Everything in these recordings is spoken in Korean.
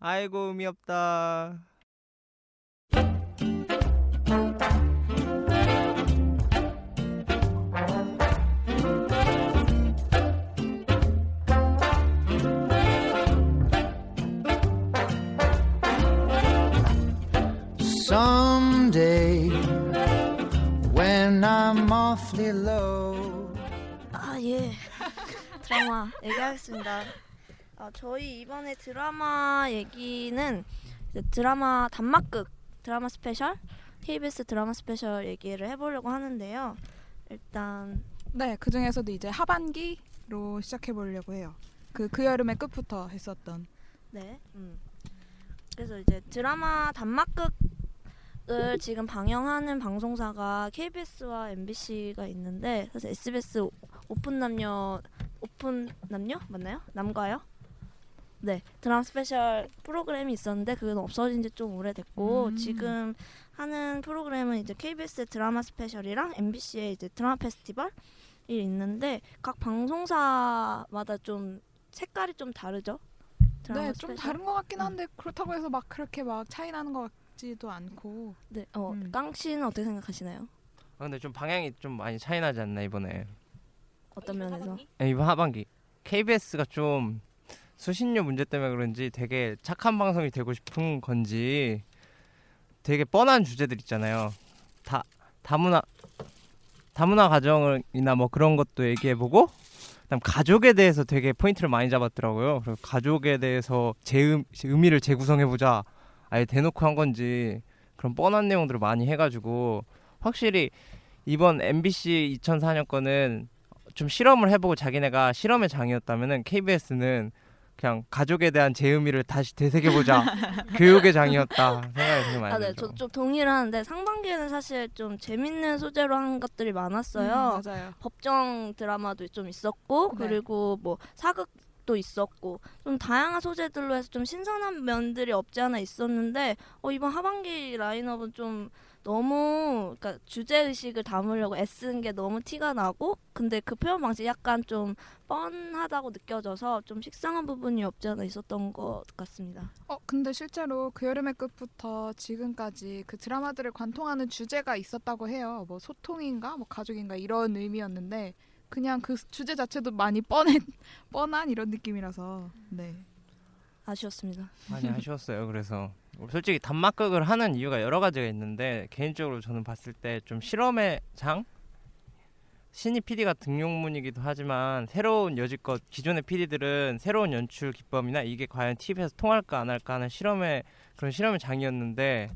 아이고 의미 없다. Someday, when I'm awfully low. 아, 예. 드라마 얘기하겠습니다. 아, 저희 이번에 드라마 얘기는 드라마 단막극 드라마 스페셜 KBS 드라마 스페셜 얘기를 해보려고 하는데요. 일단 네, 그 중에서도 이제 하반기로 시작해 보려고 해요. 그 그 여름의 끝부터 했었던. 네. 음. 그래서 이제 드라마 단막극을 지금 방영하는 방송사가 KBS와 MBC가 있는데 그래서 SBS 오- 오픈 남녀 오픈 남녀 맞나요? 남과요? 네 드라마 스페셜 프로그램이 있었는데 그건 없어진 지 좀 오래됐고 음. 지금 하는 프로그램은 이제 KBS 드라마 스페셜이랑 MBC의 이제 드라마 페스티벌이 있는데 각 방송사마다 좀 색깔이 좀 다르죠. 드라마 네, 좀 스페셜? 다른 것 같긴 한데 그렇다고 해서 막 그렇게 막 차이 나는 것 같지도 않고. 네, 어, 음. 깡 씨는 어떻게 생각하시나요? 아, 근데 좀 방향이 좀 많이 차이 나지 않나 이번에. 어떤 면에서? 네, 이번 하반기 KBS가 좀 수신료 문제 때문에 그런지 되게 착한 방송이 되고 싶은 건지 되게 뻔한 주제들 있잖아요. 다 다문화 다문화 가정이나 뭐 그런 것도 얘기해보고 그다음 가족에 대해서 되게 포인트를 많이 잡았더라고요. 그리고 가족에 대해서 재 의미를 재구성해보자 아예 대놓고 한 건지 그런 뻔한 내용들을 많이 해가지고 확실히 이번 MBC 2004년 거는 좀 실험을 해보고 자기네가 실험의 장이었다면은 KBS는 그냥 가족에 대한 제 의미를 다시 되새겨보자 교육의 장이었다 생각이 되게 많이 아, 네, 들죠. 저좀 동의를 하는데 상반기에는 사실 좀 재밌는 소재로 한 것들이 많았어요. 음, 맞아요. 법정 드라마도 좀 있었고 네. 그리고 뭐 사극 도 있었고 좀 다양한 소재들로 해서 좀 신선한 면들이 없지 않아 있었는데 어, 이번 하반기 라인업은 좀 너무 그러니까 주제 의식을 담으려고 애쓴 게 너무 티가 나고 근데 그 표현 방식이 약간 좀 뻔하다고 느껴져서 좀 식상한 부분이 없지 않아 있었던 것 같습니다. 어, 근데 실제로 그 여름의 끝부터 지금까지 그 드라마들을 관통하는 주제가 있었다고 해요. 뭐 소통인가, 뭐 가족인가 이런 의미였는데 그냥 그 주제 자체도 많이 뻔한 뻔한 이런 느낌이라서 네. 아쉬웠습니다. 많이 아쉬웠어요. 그래서 솔직히 단막극을 하는 이유가 여러 가지가 있는데 개인적으로 저는 봤을 때 좀 실험의 장 신입 PD가 등용문이기도 하지만 새로운 여지껏 기존의 PD들은 새로운 연출 기법이나 이게 과연 TV에서 통할까 안 할까 하는 실험의 그런 실험의 장이었는데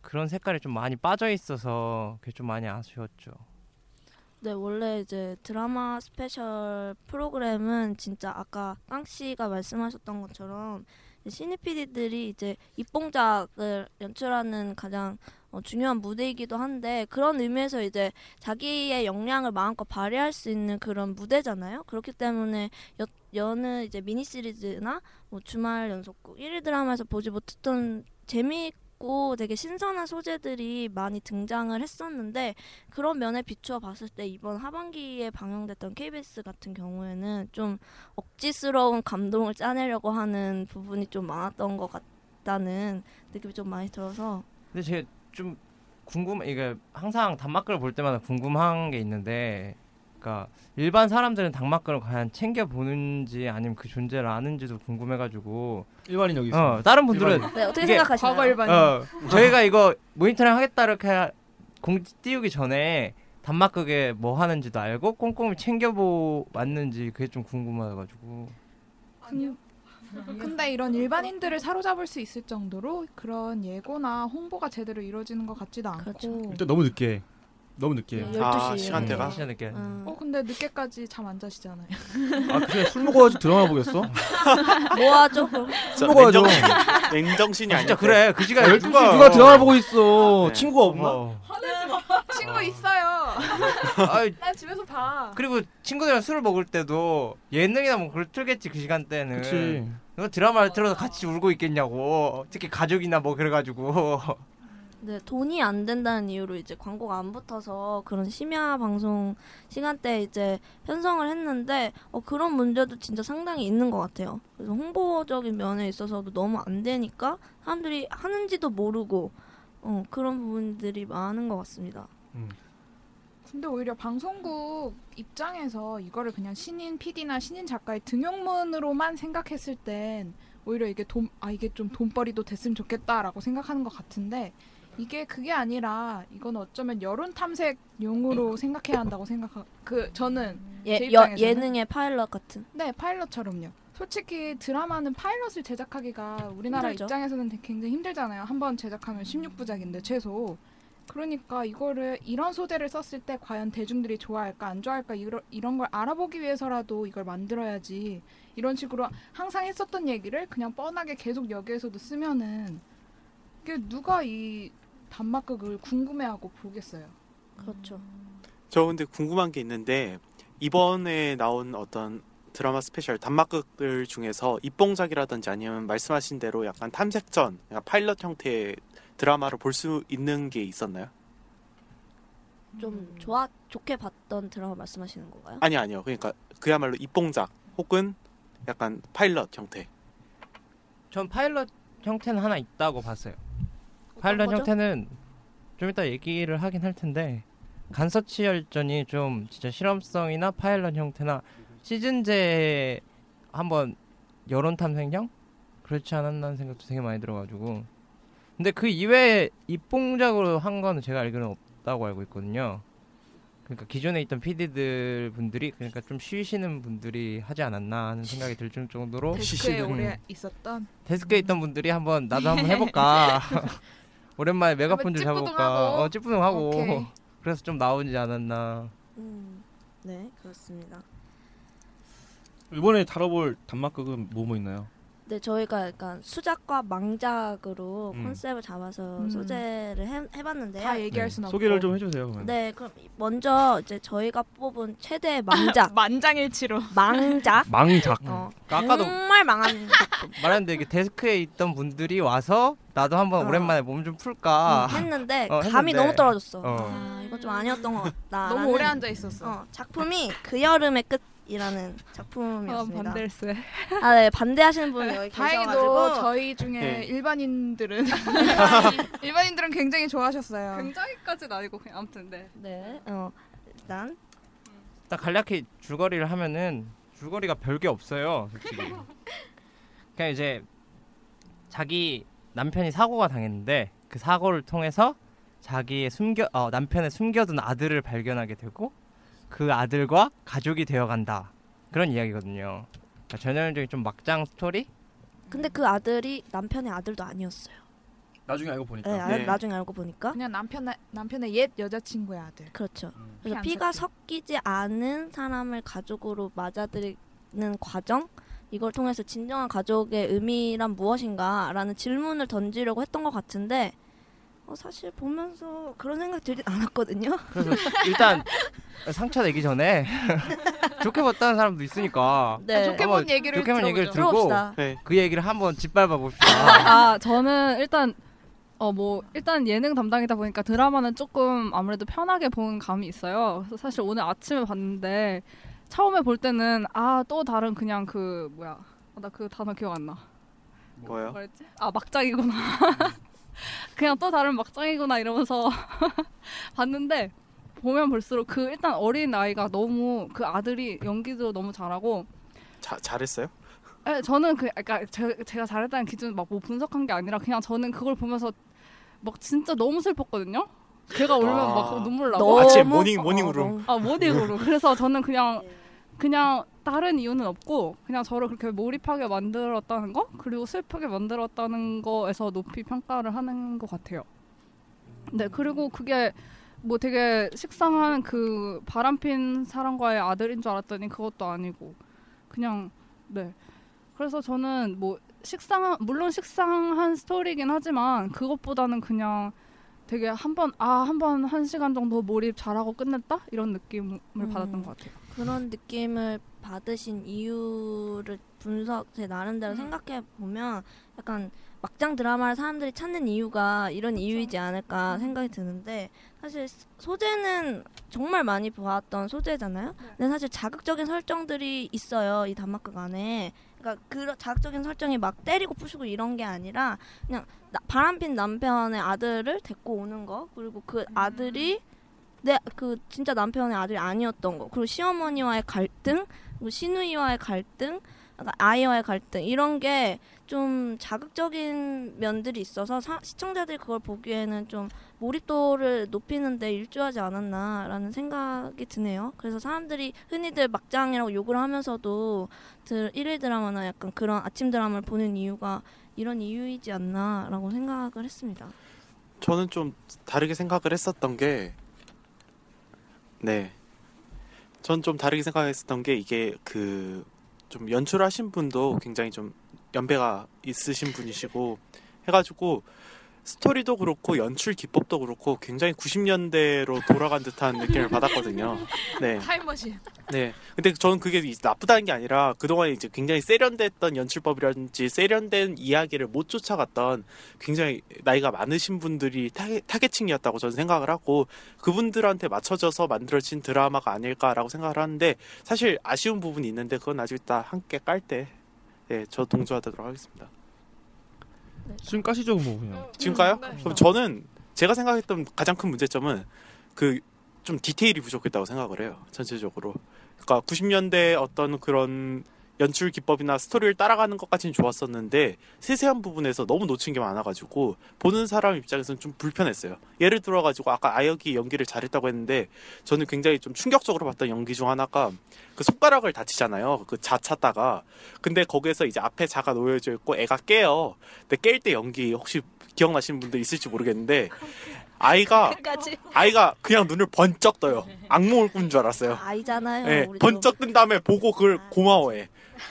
그런 색깔이 좀 많이 빠져 있어서 그게 좀 많이 아쉬웠죠. 네, 원래 이제 드라마 스페셜 프로그램은 진짜 아까 깡 씨가 말씀하셨던 것처럼 PD들이 이제 입봉작을 연출하는 가장 어, 중요한 무대이기도 한데 그런 의미에서 이제 자기의 역량을 마음껏 발휘할 수 있는 그런 무대잖아요. 그렇기 때문에 여, 여느 이제 미니 시리즈나 뭐 주말 연속극 1일 드라마에서 보지 못했던 재미 있고 되게 신선한 소재들이 많이 등장을 했었는데 그런 면에 비추어 봤을 때 이번 하반기에 방영됐던 KBS 같은 경우에는 좀 억지스러운 감동을 짜내려고 하는 부분이 좀 많았던 것 같다는 느낌이 좀 많이 들어서 근데 제가 좀 궁금 이게 항상 단막글을 볼 때마다 궁금한 게 있는데 그러니까 일반 사람들은 단막글을 과연 챙겨 보는지 아니면 그 존재를 아는지도 궁금해가지고 일반인 여기. 어 다른 분들은. 네, 어떻게 이게 생각하시나요? 과거 일반인. 어 저희가 이거 모니터링 하겠다 이렇게 공 띄우기 전에 단막극에 뭐 하는지도 알고 꼼꼼히 챙겨보 왔는지 그게 좀 궁금해가지고 근- 근데 이런 일반인들을 사로잡을 수 있을 정도로 그런 예고나 홍보가 제대로 이루어지는 것 같지도 않고. 그렇죠. 일단 너무 늦게. 너무 늦게. 네, 아, 12시에. 시간대가? 시간 늦게 음. 어 근데 늦게까지 잠 안 자시잖아요. 아 그냥 술 먹어가지고 드라마 보겠어? 뭐 하죠? 그럼? 저 먹어야죠. 맨정신, 맨정신이 아, 아닌데 진짜 그래 그 시간에 12시 누가 드라마 보고 있어. 네. 친구가 없나? 어. 친구 있어요. 아이, 난 집에서 봐. 그리고 친구들이랑 술을 먹을 때도 예능이나 뭐 그걸 틀겠지 그 시간대는 그치. 너 드라마를 틀어서 같이 울고 있겠냐고 특히 가족이나 뭐 그래가지고 네, 돈이 안 된다는 이유로 이제 광고가 안 붙어서 그런 심야 방송 시간대에 이제 편성을 했는데 어, 그런 문제도 진짜 상당히 있는 것 같아요. 그래서 홍보적인 면에 있어서도 너무 안 되니까 사람들이 하는지도 모르고 어, 그런 부분들이 많은 것 같습니다. 근데 오히려 방송국 입장에서 이거를 그냥 신인 PD나 신인 작가의 등용문으로만 생각했을 땐 오히려 이게 돈, 아, 이게 좀 돈벌이도 됐으면 좋겠다라고 생각하는 것 같은데 이게 그게 아니라 이건 어쩌면 여론 탐색용으로 생각해야 한다고 생각하, 그, 저는 제 예, 여, 입장에서는 예능의 파일럿 같은. 네, 파일럿처럼요. 솔직히 드라마는 파일럿을 제작하기가 우리나라 힘들죠. 입장에서는 굉장히 힘들잖아요. 한 번 제작하면 16부작인데 최소. 그러니까 이거를 이런 소재를 썼을 때 과연 대중들이 좋아할까 안 좋아할까 이런 이런 걸 알아보기 위해서라도 이걸 만들어야지. 이런 식으로 항상 했었던 얘기를 그냥 뻔하게 계속 여기에서도 쓰면은 이게 누가 이 단막극 을 궁금해하고 보겠어요. 그렇죠. 저 근데 궁금한 게 있는데 이번에 나온 어떤 드라마 스페셜 단막극들 중에서 입봉작이라든지 아니면 말씀하신 대로 약간 탐색전, 약간 파일럿 형태의 드라마를 볼수 있는 게 있었나요? 좀 좋아 좋게 봤던 드라마 말씀하시는 건가요? 아니 아니요. 그러니까 그야말로 입봉작 혹은 약간 파일럿 형태. 전 파일럿 형태는 하나 있다고 봤어요. 파일럿 거죠? 형태는 좀 이따 얘기를 하긴 할 텐데 간서치 열전이 좀 진짜 실험성이나 파일럿 형태나 시즌제 한번 여론 탐색형 그렇지 않았나 생각도 되게 많이 들어가지고 근데 그 이외에 입봉작으로 한 거는 제가 알기로는 없다고 알고 있거든요. 그러니까 기존에 있던 PD들 분들이 그러니까 좀 쉬시는 분들이 하지 않았나 하는 생각이 들 정도로 데스크에 오래 있었던 데스크에 있던 분들이 한번 나도 한번 해볼까 오랜만에 메가폰 좀 찌뿌둥하고. 잡아볼까 어 찌뿌둥하고 오케이. 그래서 좀 나오지 않았나 음, 네 그렇습니다. 이번에 다뤄볼 단막극은 뭐뭐 있나요? 네, 저희가 약간 수작과 망작으로 음. 컨셉을 잡아서 음. 소재를 해, 해봤는데요. 다 얘기할 수는 없고 소개를 좀 해주세요. 그러면. 네, 그럼 먼저 이제 저희가 뽑은 최대 망작, 만장일치로 망작, 망작. 어, 아까도 정말 망한 작품 말했는데 이게 데스크에 있던 분들이 와서 나도 한번 어. 오랜만에 몸 좀 풀까 음, 했는데 어, 감이 했는데. 너무 떨어졌어. 어. 아, 이건 좀 아니었던 것 같다. 너무 오래 앉아 있었어. 어, 작품이 그 여름의 끝 이라는 작품이었습니다. 반댈세. 아, 네, 반대하시는 분 여기 다행히도 계셔가지고 저희 중에 네. 일반인들은 일반인들은 굉장히 좋아하셨어요. 굉장히까지는 아니고 그냥 아무튼 네. 네, 어, 일단 딱 간략히 줄거리를 하면은 줄거리가 별게 없어요 솔직히 그냥 이제 자기 남편이 사고가 당했는데 그 사고를 통해서 자기의 숨겨 어, 남편의 숨겨둔 아들을 발견하게 되고 그 아들과 가족이 되어간다 그런 이야기거든요 그러니까 전형적인 좀 막장 스토리 근데 그 아들이 남편의 아들도 아니었어요. 나중에 알고 보니까. 네, 아, 네. 나중에 알고 보니까 그냥 남편 남편의 옛 여자친구의 아들. 그렇죠. 음. 그래서 피 피가. 섞이지 않은 사람을 가족으로 맞아들이는 과정 이걸 통해서 진정한 가족의 의미란 무엇인가라는 질문을 던지려고 했던 것 같은데 어, 사실 보면서 그런 생각 들진 않았거든요. 그래서 일단 상처 내기 전에 좋게 봤다는 사람도 있으니까 네. 좋게 한번 본 얘기를 좋게 본 얘기를. 들고. 네. 그 얘기를 한번 짓밟아 봅시다. 아 저는 일단 어 뭐 일단 예능 담당이다 보니까 드라마는 조금 아무래도 편하게 본 감이 있어요. 그래서 사실 오늘 아침에 봤는데 처음에 볼 때는 아 또 다른 그냥 그 뭐야 나그 단어 기억 안 나. 뭐요? 뭐였지? 아 막장이구나. 그냥 또 다른 막장이구나 이러면서 봤는데 보면 볼수록 그 일단 어린 아이가 너무 그 아들이 연기도 너무 잘하고 자, 잘했어요? 예, 저는 그 그러니까 제, 제가 잘했다는 기준 막뭐 분석한 게 아니라 그냥 저는 그걸 보면서 막 진짜 너무 슬펐거든요. 걔가 울면 아. 막 눈물 나고 너무 아침 morning 어, morning으로. 너무- 아 morning으로 그래서 저는 그냥 그냥 다른 이유는 없고 그냥 저를 그렇게 몰입하게 만들었다는 거 그리고 슬프게 만들었다는 거에서 높이 평가를 하는 것 같아요. 네 그리고 그게 뭐 되게 식상한 그 바람핀 사람과의 아들인 줄 알았더니 그것도 아니고 그냥 네 그래서 저는 뭐 식상한 물론 식상한 스토리긴 하지만 그것보다는 그냥 되게 한 번 아 한 번한 시간 정도 몰입 잘하고 끝냈다 이런 느낌을 음. 받았던 것 같아요. 그런 느낌을 받으신 이유를 분석 제 나름대로 생각해 보면 약간 막장 드라마를 사람들이 찾는 이유가 이런 이유이지 않을까 생각이 드는데 사실 스- 소재는 정말 많이 보았던 소재잖아요. 근데 사실 자극적인 설정들이 있어요 이 단막극 안에. 그러니까 그런 자극적인 설정이 막 때리고 부수고 이런 게 아니라 그냥 나- 바람핀 남편의 아들을 데리고 오는 거 그리고 그 아들이 내 그 진짜 남편의 아들이 아니었던 거 그리고 시어머니와의 갈등 그리고 시누이와의 갈등 아이와의 갈등 이런 게 좀 자극적인 면들이 있어서 사- 시청자들이 그걸 보기에는 좀 몰입도를 높이는데 일조하지 않았나라는 생각이 드네요. 그래서 사람들이 흔히들 막장이라고 욕을 하면서도 드, 일일 드라마나 약간 그런 아침 드라마를 보는 이유가 이런 이유이지 않나라고 생각을 했습니다. 저는 좀 다르게 생각을 했었던 게, 네. 전 좀 다르게 생각했었던 게 이게 그 좀 연출하신 분도 굉장히 좀 연배가 있으신 분이시고 해가지고 스토리도 그렇고 연출 기법도 그렇고 굉장히 90년대로 돌아간 듯한 느낌을 받았거든요. 네. 타임머신. 네. 근데 저는 그게 이- 나쁘다는 게 아니라 그동안 이제 굉장히 세련됐던 연출법이라든지 세련된 이야기를 못 쫓아갔던 굉장히 나이가 많으신 분들이 타겟, 타겟 층이었다고 저는 생각을 하고 그분들한테 맞춰져서 만들어진 드라마가 아닐까라고 생각을 하는데 사실 아쉬운 부분이 있는데 그건 아직 이따 함께 깔 때 네, 저 동조하도록 하겠습니다. 지금 까시죠 뭐 그냥. 지금 까요? 네. 그럼 저는 제가 생각했던 가장 큰 문제점은 그 좀 디테일이 부족했다고 생각을 해요. 전체적으로. 그러니까 90년대 어떤 그런 연출 기법이나 스토리를 따라가는 것까지는 좋았었는데 세세한 부분에서 너무 놓친 게 많아가지고 보는 사람 입장에서는 좀 불편했어요. 예를 들어가지고 아까 아역이 연기를 잘했다고 했는데 저는 굉장히 좀 충격적으로 봤던 연기 중 하나가 그 손가락을 다치잖아요. 그 자 찾다가 근데 거기에서 이제 앞에 자가 놓여져 있고 애가 깨요. 근데 깰 때 연기 혹시 기억나시는 분들 있을지 모르겠는데 아이가 아이가 그냥 눈을 번쩍 떠요. 악몽을 꾼 줄 알았어요. 아이잖아요. 예, 우리도. 번쩍 뜬 다음에 보고 그걸 고마워해.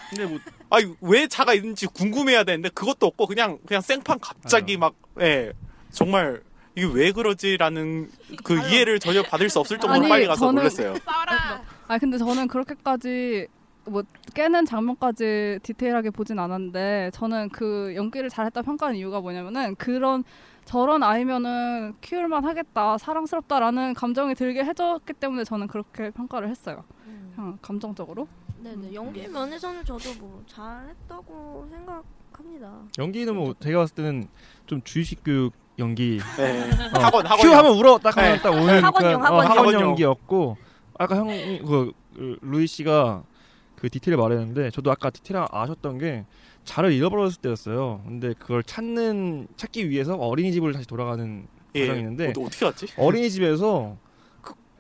근데 뭐 아니 왜 자가 있는지 궁금해야 되는데 그것도 없고 그냥 그냥 생판 갑자기 막 예. 정말 이게 왜 그러지라는 그 이해를 전혀 받을 수 없을 정도로 아니, 빨리 가서 저는- 놀랐어요. 싸워라. 아 근데 저는 그렇게까지 뭐 깨는 장면까지 디테일하게 보진 않았는데 저는 그 연기를 잘했다 평가하는 이유가 뭐냐면은 그런 저런 아이면은 키울만 하겠다 사랑스럽다라는 감정이 들게 해줬기 때문에 저는 그렇게 평가를 했어요. 음. 그냥 감정적으로. 네네 연기 면에서는 저도 뭐 잘했다고 생각합니다. 연기는 뭐 제가 봤을 때는 좀 주의식 교육 연기. 네. 어, 학원 학원 큐 하면 울어 딱 하면 네. 딱 오는 학원용, 그, 어, 학원용. 학원 학원용. 연기였고 아까 형이 그, 그 루이 씨가 그 디테일을 말했는데 저도 아까 디테일 아셨던 게 자를 잃어버렸을 때였어요. 근데 그걸 찾는 찾기 위해서 어린이집을 다시 돌아가는 예. 과정이 있는데 어, 어떻게 알지? 어린이집에서 그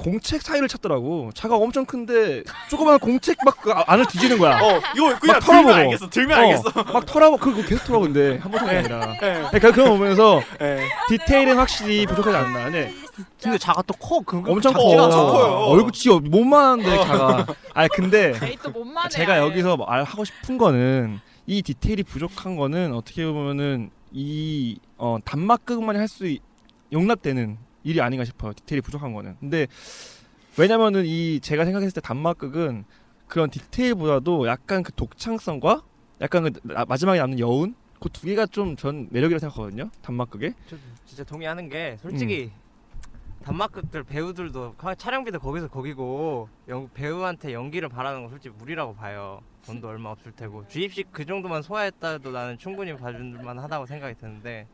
공책 사이를 찾더라고. 차가 엄청 큰데 조그만 공책 막 그 안을 뒤지는 거야. 어 이거 그냥 막 털어보고. 알겠어. 들면 어, 알겠어. 막 털어보 그거 계속 털어 근데 한 번이 아니라. 예. 그러니까 그거 보면서 예. 디테일은 확실히 부족하지 않나. 근데 근데 자가 또 커. 그거 엄청 커. 작기가 엄청 커요. 얼굴 진짜 못만한데 자가. 아 근데. 제가 여기서 말 하고 싶은 거는 이 디테일이 부족한 거는 어떻게 보면은 이 어, 단막극만이 할수 용납되는 일이 아닌가 싶어요. 디테일이 부족한 거는. 근데 왜냐면은 이 제가 생각했을 때 단막극은 그런 디테일보다도 약간 그 독창성과 약간 그 나- 마지막에 남는 여운 그 두 개가 좀 전 매력이라고 생각하거든요. 단막극에. 저 진짜 동의하는 게 솔직히 단막극들 배우들도 가- 촬영비도 거기서 거기고 연- 배우한테 연기를 바라는 건 솔직히 무리라고 봐요. 돈도 얼마 없을 테고 주입식 그 정도만 소화했다 해도 나는 충분히 봐줄 만 하다고 생각이 드는데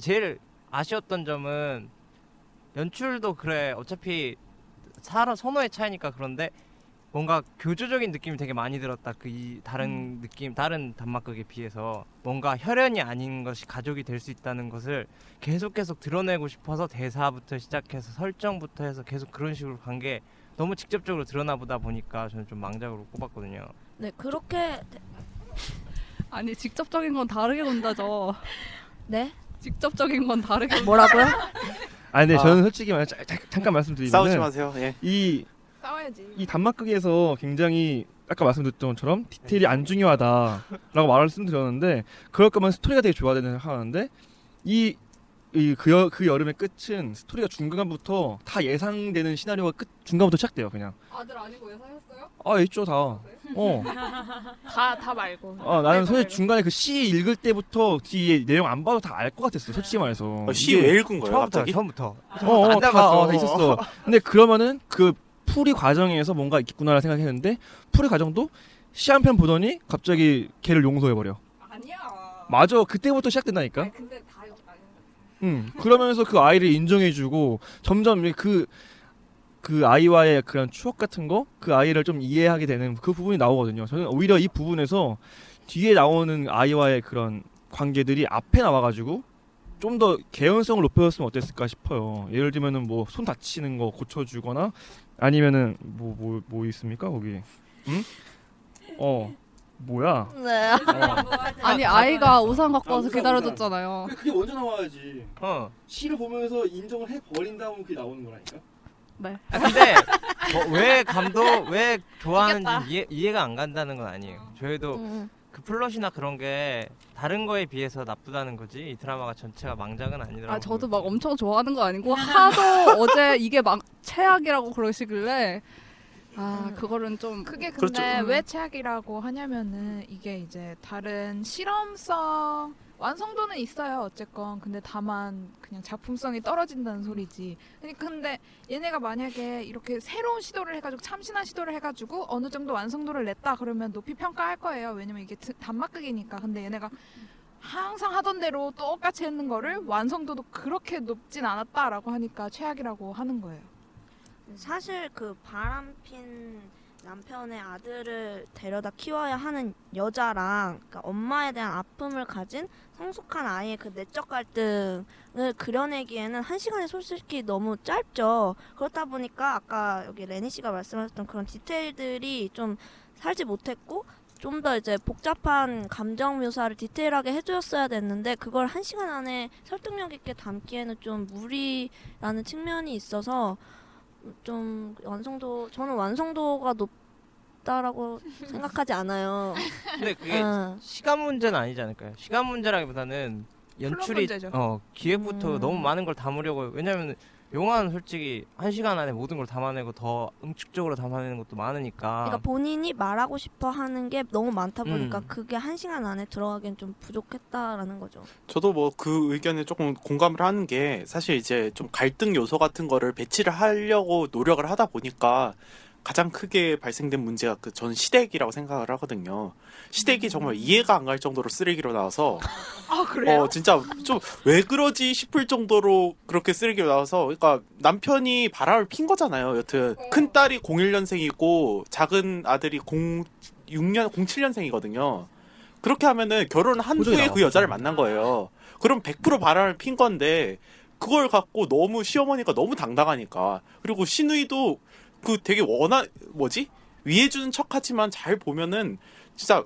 제일 아쉬웠던 점은 연출도 그래 어차피 사람 선호의 차이니까 그런데 뭔가 교조적인 느낌이 되게 많이 들었다. 그 이 다른 느낌, 다른 단막극에 비해서 뭔가 혈연이 아닌 것이 가족이 될 수 있다는 것을 계속 계속 드러내고 싶어서 대사부터 시작해서 설정부터 해서 계속 그런 식으로 간 게 너무 직접적으로 드러나 보다 보니까 저는 좀 망작으로 꼽았거든요. 네 그렇게 아니 직접적인 건 다르게 본다죠. 네? 직접적인 건 다르게 뭐라고요? 아 근데 아. 저는 솔직히 말 잠- 잠깐 말씀드리면 싸우지 마세요. 예. 이 싸워야지. 이 단막극에서 굉장히 아까 말씀드렸던 것처럼 디테일이 안 중요하다라고 말씀드렸는데 그럴 거면 스토리가 되게 좋아야 되는 하는데 이 이그 그 여름의 끝은 스토리가 중간부터 다 예상되는 시나리오가 끝 중간부터 시작돼요 그냥 아들 아니고 예상했어요? 아 있죠 다 어. 다 다 말고. 아 나는 사실 중간에 그 시 읽을 때부터 뒤에 내용 안 봐도 다 알 것 같았어요 솔직히 말해서 어, 시 이게- 왜 읽은 거예요, 처음부터 갑자기? 처음부터. 어, 어, 안 다, 잡았어. 어, 다 있었어. 근데 그러면은 그 풀이 과정에서 뭔가 있겠구나라 생각했는데 풀이 과정도 시 한 편 보더니 갑자기 걔를 용서해 버려. 아니야. 맞아, 그때부터 시작된다니까. 근데 다 응. 그러면서 그 아이를 인정해주고 점점 그그 아이와의 그런 추억 같은 거, 그 아이를 좀 이해하게 되는 그 부분이 나오거든요. 저는 오히려 이 부분에서 뒤에 나오는 아이와의 그런 관계들이 앞에 나와가지고 좀 더 개연성을 높여줬으면 어땠을까 싶어요. 예를 들면은 뭐 손 다치는 거 고쳐주거나 아니면은 뭐뭐뭐 있습니까 거기? 응? 어 뭐야? 네. 아니 아이가 우산 갖고 아, 와서 우산, 기다려줬잖아요. 그게 먼저 나와야지. 어. 시를 보면서 인정을 해 버린 다음 그게 나오는 거라니까. 네. 아, 근데 뭐 왜 감독 왜. 좋아하는지 이해, 이해가 안 간다는 건 아니에요. 저희도 음. 그 플롯이나 그런 게 다른 거에 비해서 나쁘다는 거지 이 드라마가 전체가 망작은 아니더라고요. 아 저도 막 엄청 좋아하는 거 아니고 하도 어제 이게 막 최악이라고 그러시길래 아 그거는 좀 그게 근데 그렇죠. 왜 최악이라고 하냐면은 이게 이제 다른 실험성 완성도는 있어요 어쨌건. 근데 다만 그냥 작품성이 떨어진다는 소리지. 근데 얘네가 만약에 이렇게 새로운 시도를 해가지고 참신한 시도를 해가지고 어느 정도 완성도를 냈다 그러면 높이 평가할 거예요. 왜냐면 이게 드- 단막극이니까. 근데 얘네가 항상 하던 대로 똑같이 했는 거를 완성도도 그렇게 높진 않았다라고 하니까 최악이라고 하는 거예요 사실 그 바람핀 남편의 아들을 데려다 키워야 하는 여자랑 그러니까 엄마에 대한 아픔을 가진 성숙한 아이의 그 내적 갈등을 그려내기에는 한 시간이 솔직히 너무 짧죠. 그렇다 보니까 아까 여기 레니 씨가 말씀하셨던 그런 디테일들이 좀 살지 못했고 좀 더 이제 복잡한 감정 묘사를 디테일하게 해주었어야 됐는데 그걸 한 시간 안에 설득력 있게 담기에는 좀 무리라는 측면이 있어서 좀 완성도 저는 완성도가 높다라고 생각하지 않아요. 근데 그게 응. 시간 문제는 아니지 않을까요? 시간 문제라기보다는 연출이 문제죠. 어 기획부터 음. 너무 많은 걸 담으려고 왜냐면 영화는 솔직히 한 시간 안에 모든 걸 담아내고 더 응축적으로 담아내는 것도 많으니까 그러니까 본인이 말하고 싶어 하는 게 너무 많다 보니까 음. 그게 한 시간 안에 들어가기엔 좀 부족했다라는 거죠. 저도 뭐 그 의견에 조금 공감을 하는 게 사실 이제 좀 갈등 요소 같은 거를 배치를 하려고 노력을 하다 보니까 가장 크게 발생된 문제가 그 전 시댁이라고 생각을 하거든요. 시댁이 정말 이해가 안 갈 정도로 쓰레기로 나와서 아 그래요? 어 진짜 좀 왜 그러지 싶을 정도로 그렇게 쓰레기로 나와서 그러니까 남편이 바람을 핀 거잖아요. 여튼 큰 딸이 01년생이고 작은 아들이 06년 07년생이거든요. 그렇게 하면은 결혼한 후에 그. 여자를 만난 거예요. 그럼 100% 바람을 핀 건데 그걸 갖고 너무 시어머니가 너무 당당하니까 그리고 신우이도 그 되게 원한 뭐지 위해 주는 척하지만 잘 보면은 진짜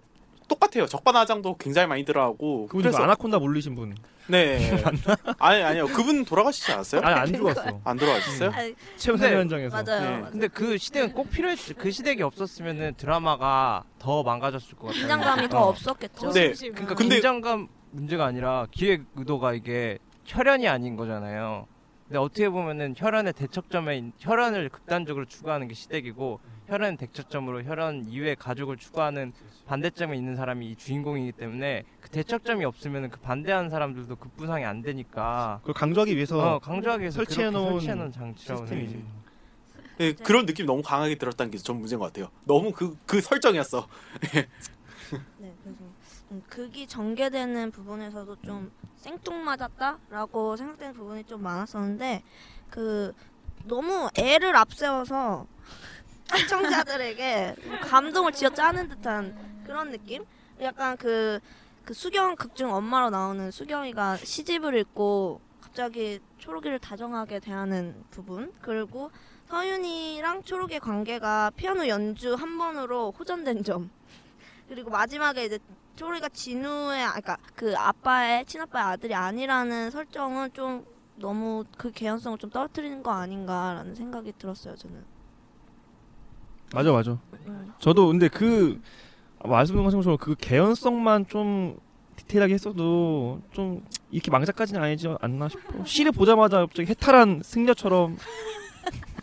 똑같아요. 적반하장도 굉장히 많이 들어가고 그분이 그 아나콘다 물리신 분. 네. 아니 아니요. 그분 돌아가시지 않았어요? 아니 안 죽었어. 안 돌아가셨어요? 사회 현장에서. 맞아요. 네, 맞아요. 근데 그 시댁은 꼭 필요했지. 그 시댁이 없었으면은 드라마가 더 망가졌을 것 같아요. 긴장감이 더 어. 없었겠죠. 네. 그러니까 근데- 긴장감 문제가 아니라 기획 의도가 이게 혈연이 아닌 거잖아요. 근데 어떻게 보면은 혈연의 대척점에 있- 혈연을 극단적으로 추구하는 게 시댁이고 혈연 대척점으로 혈연 이외의 가족을 추구하는 반대점에 있는 사람이 이 주인공이기 때문에 그 대척점이 없으면은 그 반대하는 사람들도 급부상이 안 되니까 그걸 강조하기 위해서 어, 강조하기 위해서 설치해 놓은 설치해 놓은 장치라고 시스템이지. 네, 그런 느낌 너무 강하게 들었다는 게 전 문제인 것 같아요. 너무 그, 그 설정이었어. 네, 그래서 음, 극이 전개되는 부분에서도 좀 생뚱맞았다라고 생각되는 부분이 좀 많았었는데 그 너무 애를 앞세워서 시청자들에게 감동을 쥐어 짜는 듯한 그런 느낌? 약간 그, 그 수경 극중 엄마로 나오는 수경이가 시집을 읽고 갑자기 초록이를 다정하게 대하는 부분? 그리고 서윤이랑 초록의 관계가 피아노 연주 한 번으로 호전된 점 그리고 마지막에 이제 초록이가 진우의 아, 그러니까 그 아빠의 친아빠의 아들이 아니라는 설정은 좀 너무 그 개연성을 좀 떨어뜨리는 거 아닌가라는 생각이 들었어요 저는. 맞아 맞아. 음. 저도 근데 그 말씀드린 것처럼 그 개연성만 좀 디테일하게 했어도 좀 이렇게 망작까지는 아니지 않나 싶어. 시를 보자마자 갑자기 해탈한 승려처럼.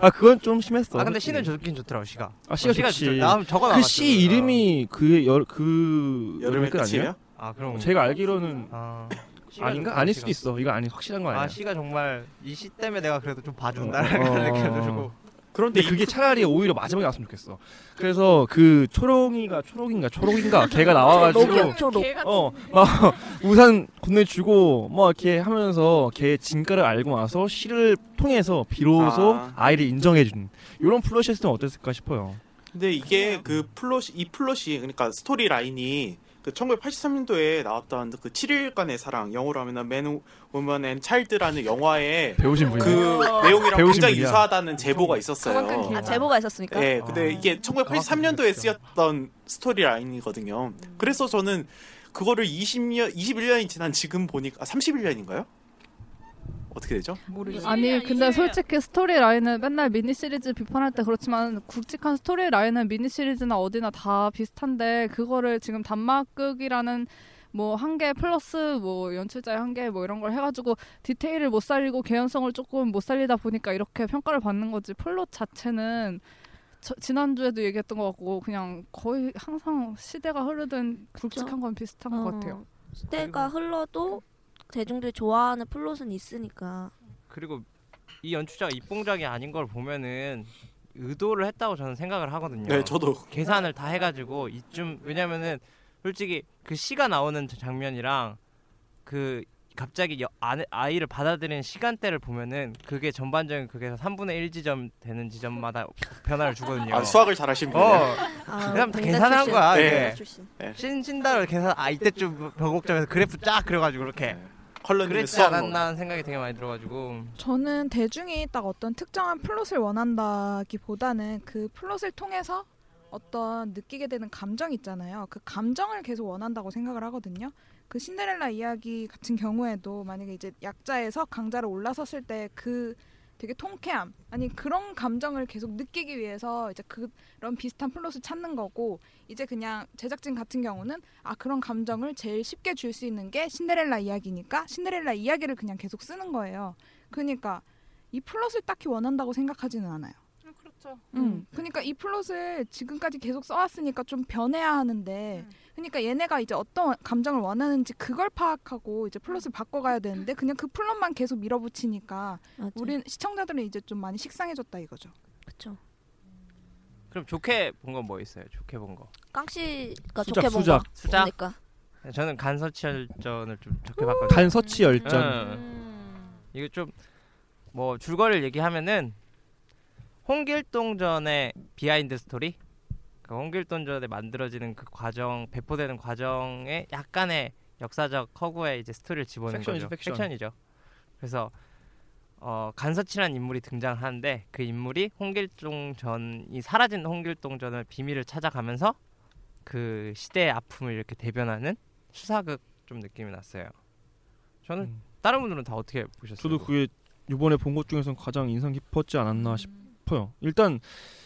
아 그건 좀 심했어. 아 근데. 시는 좋긴 좋더라고 시가. 아 시가 어, 시가 좋지. 나 적어 그시 이름이 그의 그 여름의 끝 끝이에요? 아니에요? 아 그럼 제가 알기로는 아, 아닌가 아닐 시가. 수도 있어. 이거 아니 확실한 거 아니야. 아 시가 정말 이시 때문에 내가 그래도 좀 봐준다 어, 이렇게 어. 느껴가지고 그런데 근데 그게 차라리 오히려 마지막에 나왔으면 좋겠어. 그래서 그 초롱이가 초록인가 초록인가 걔가 나와가지고 초록. 어막 우산 건네주고 뭐 이렇게 하면서 걔 진가를 알고 나서 시를 통해서 비로소 아. 아. 이를 인정해준 이런 플롯이었으면 어땠을까 싶어요. 근데 이게 그 플롯 이 플롯이 그러니까 스토리 라인이 그 1983년도에 나왔던 그 7일간의 사랑 영어로 하면은 Man, Woman and Child라는 영화의 배우신 그. 내용이랑 배우신 굉장히 분이야. 유사하다는 제보가 있었어요. 아 제보가 있었습니까? 네, 근데 이게 1983년도에 쓰였던 스토리 라인이거든요. 그래서 저는 그거를 20년, 21년이 지난 지금 보니까 아, 31년인가요? 어떻게 되죠? 아니 근데 솔직히 스토리 라인은 맨날 미니 시리즈 비판할 때 그렇지만 굵직한 스토리 라인은 미니 시리즈나 어디나 다 비슷한데 그거를 지금 단막극이라는 뭐한개 플러스 뭐 연출자의 한개 뭐 이런 걸 해가지고 디테일을 못 살리고 개연성을 조금 못 살리다 보니까 이렇게 평가를 받는 거지. 플롯 자체는 저, 지난주에도 얘기했던 것 같고 그냥 거의 항상 시대가 흐르든 굵직한 건 비슷한 것 같아요. 어, 시대가 흘러도 대중들이 좋아하는 플롯은 있으니까. 그리고 이 연출자가 입봉작이 아닌 걸 보면은 의도를 했다고 저는 생각을 하거든요. 네, 저도. 계산을 다 해가지고 이쯤 왜냐면은 솔직히 그 시가 나오는 장면이랑 그 갑자기 여, 아, 아이를 받아들이는 시간대를 보면은 그게 전반적인 그게서 3분의 1 지점 되는 지점마다 변화를 주거든요. 아, 수학을 잘하신 분이네. 어. 아, 그다음 다 계산한 출신. 거야. 네. 출신. 신 신다를 계산 아 이때쯤 벽옥점에서 그래프 쫙 그려가지고 이렇게 컬러님의 그랬지 수학 않았나 생각이 되게 많이 들어가지고 저는 대중이 딱 어떤 특정한 플롯을 원한다기보다는 그 플롯을 통해서 어떤 느끼게 되는 감정 있잖아요. 그 감정을 계속 원한다고 생각을 하거든요. 그 신데렐라 이야기 같은 경우에도 만약에 이제 약자에서 강자로 올라섰을 때 그 되게 통쾌함 아니 그런 감정을 계속 느끼기 위해서 이제 그런 비슷한 플롯을 찾는 거고 이제 그냥 제작진 같은 경우는 아 그런 감정을 제일 쉽게 줄 수 있는 게 신데렐라 이야기니까 신데렐라 이야기를 그냥 계속 쓰는 거예요. 그러니까 이 플롯을 딱히 원한다고 생각하지는 않아요. 그렇죠. 음. 그러니까 이 플롯을 지금까지 계속 써왔으니까 좀 변해야 하는데, 그러니까 얘네가 이제 어떤 감정을 원하는지 그걸 파악하고 이제 플롯을 바꿔가야 되는데 그냥 그 플롯만 계속 밀어붙이니까 맞아. 우린 시청자들은 이제 좀 많이 식상해졌다 이거죠. 그쵸. 그럼 좋게 본 건 뭐 있어요? 좋게 본 거. 깡씨가 수작, 좋게 본 수작. 거. 수작? 뭡니까? 저는 간서치 열전을 좀 좋게 봤거든요. 간서치 열전. 응. 이거 좀 뭐 줄거리를 얘기하면은 홍길동전의 비하인드 스토리. 그 홍길동전에 만들어지는 그 과정, 배포되는 과정에 약간의 역사적 허구의 이제 스토리를 집어넣은 팩션이죠, 거죠. 팩션. 팩션이죠. 그래서 어, 간서치라는 인물이 등장하는데 그 인물이 홍길동전이 사라진 홍길동전의 비밀을 찾아가면서 그 시대의 아픔을 이렇게 대변하는 수사극 좀 느낌이 났어요. 저는 음. 다른 분들은 다 어떻게 보셨어요? 저도 그게 이번에 본 것 중에서 가장 인상 깊었지 않았나 싶어요. 일단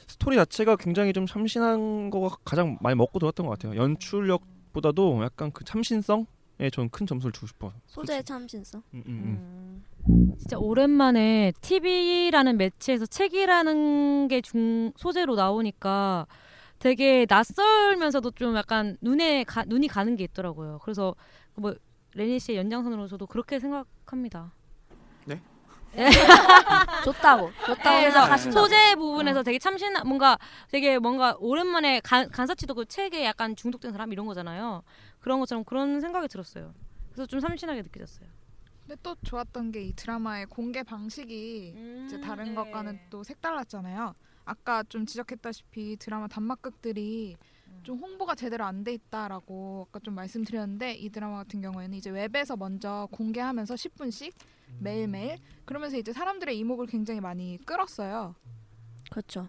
스토리 자체가 굉장히 좀 참신한 거가 가장 많이 먹고 들었던 것 같아요. 연출력보다도 약간 그 참신성에 전큰 점수를 주고 싶어요. 소재의 참신성. 음, 음, 음. 진짜 오랜만에 TV라는 매체에서 책이라는 게 중 소재로 나오니까 되게 낯설면서도 좀 약간 눈에 가, 눈이 가는 게 있더라고요. 그래서 뭐 레니 씨의 연장선으로 저도 그렇게 생각합니다. 네? 좋다고. 좋다고 그래서 생각하신다. 소재 부분에서 되게 참신 뭔가 되게 뭔가 오랜만에 간, 간사치도 그 책에 약간 중독된 사람 이런 거잖아요. 그런 것처럼 그런 생각이 들었어요. 그래서 좀 참신하게 느껴졌어요. 근데 또 좋았던 게 이 드라마의 공개 방식이 이제 다른 네. 것과는 또 색달랐잖아요. 아까 좀 지적했다시피 드라마 단막극들이 좀 홍보가 제대로 안 돼 있다라고 아까 좀 말씀드렸는데 이 드라마 같은 경우에는 이제 웹에서 먼저 공개하면서 10분씩 매일매일 그러면서 이제 사람들의 이목을 굉장히 많이 끌었어요. 그렇죠.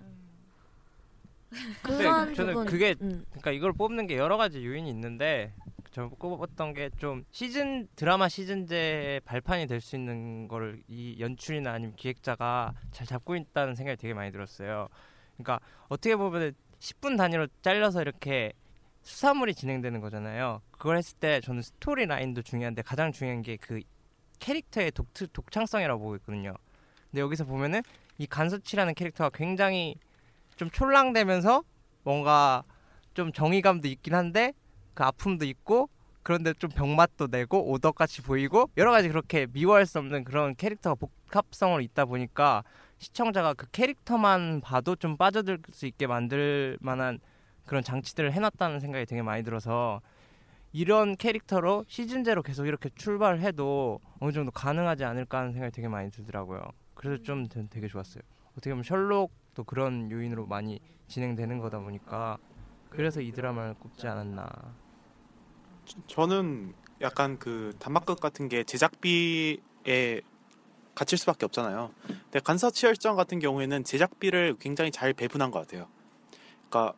근데 저는 부분, 그게 음. 그러니까 이걸 뽑는 게 여러 가지 요인이 있는데 저 꼽았던 게 좀 시즌 드라마 시즌제 발판이 될 수 있는 거를 이 연출이나 아니면 기획자가 잘 잡고 있다는 생각이 되게 많이 들었어요. 그러니까 어떻게 보면 10분 단위로 잘려서 이렇게 수사물이 진행되는 거잖아요. 그걸 했을 때 저는 스토리 라인도 중요한데 가장 중요한 게 그 캐릭터의 독, 독창성이라고 보고 있거든요. 근데 여기서 보면은 이 간서치라는 캐릭터가 굉장히 좀 촐랑대면서 뭔가 좀 정의감도 있긴 한데 그 아픔도 있고 그런데 좀 병맛도 내고 오덕같이 보이고 여러 가지 그렇게 미워할 수 없는 그런 캐릭터가 복합성으로 있다 보니까 시청자가 그 캐릭터만 봐도 좀 빠져들 수 있게 만들 만한 그런 장치들을 해놨다는 생각이 되게 많이 들어서 이런 캐릭터로 시즌제로 계속 이렇게 출발해도 어느 정도 가능하지 않을까 하는 생각이 되게 많이 들더라고요. 그래서 좀 되- 되게 좋았어요. 어떻게 보면 셜록도 그런 요인으로 많이 진행되는 거다 보니까 그래서 이 드라마를 꼽지 않았나. 저는 약간 그 단막극 같은 게 제작비에 갇힐 수밖에 없잖아요. 근데 간사치 열정 같은 경우에는 제작비를 굉장히 잘 배분한 것 같아요. 그러니까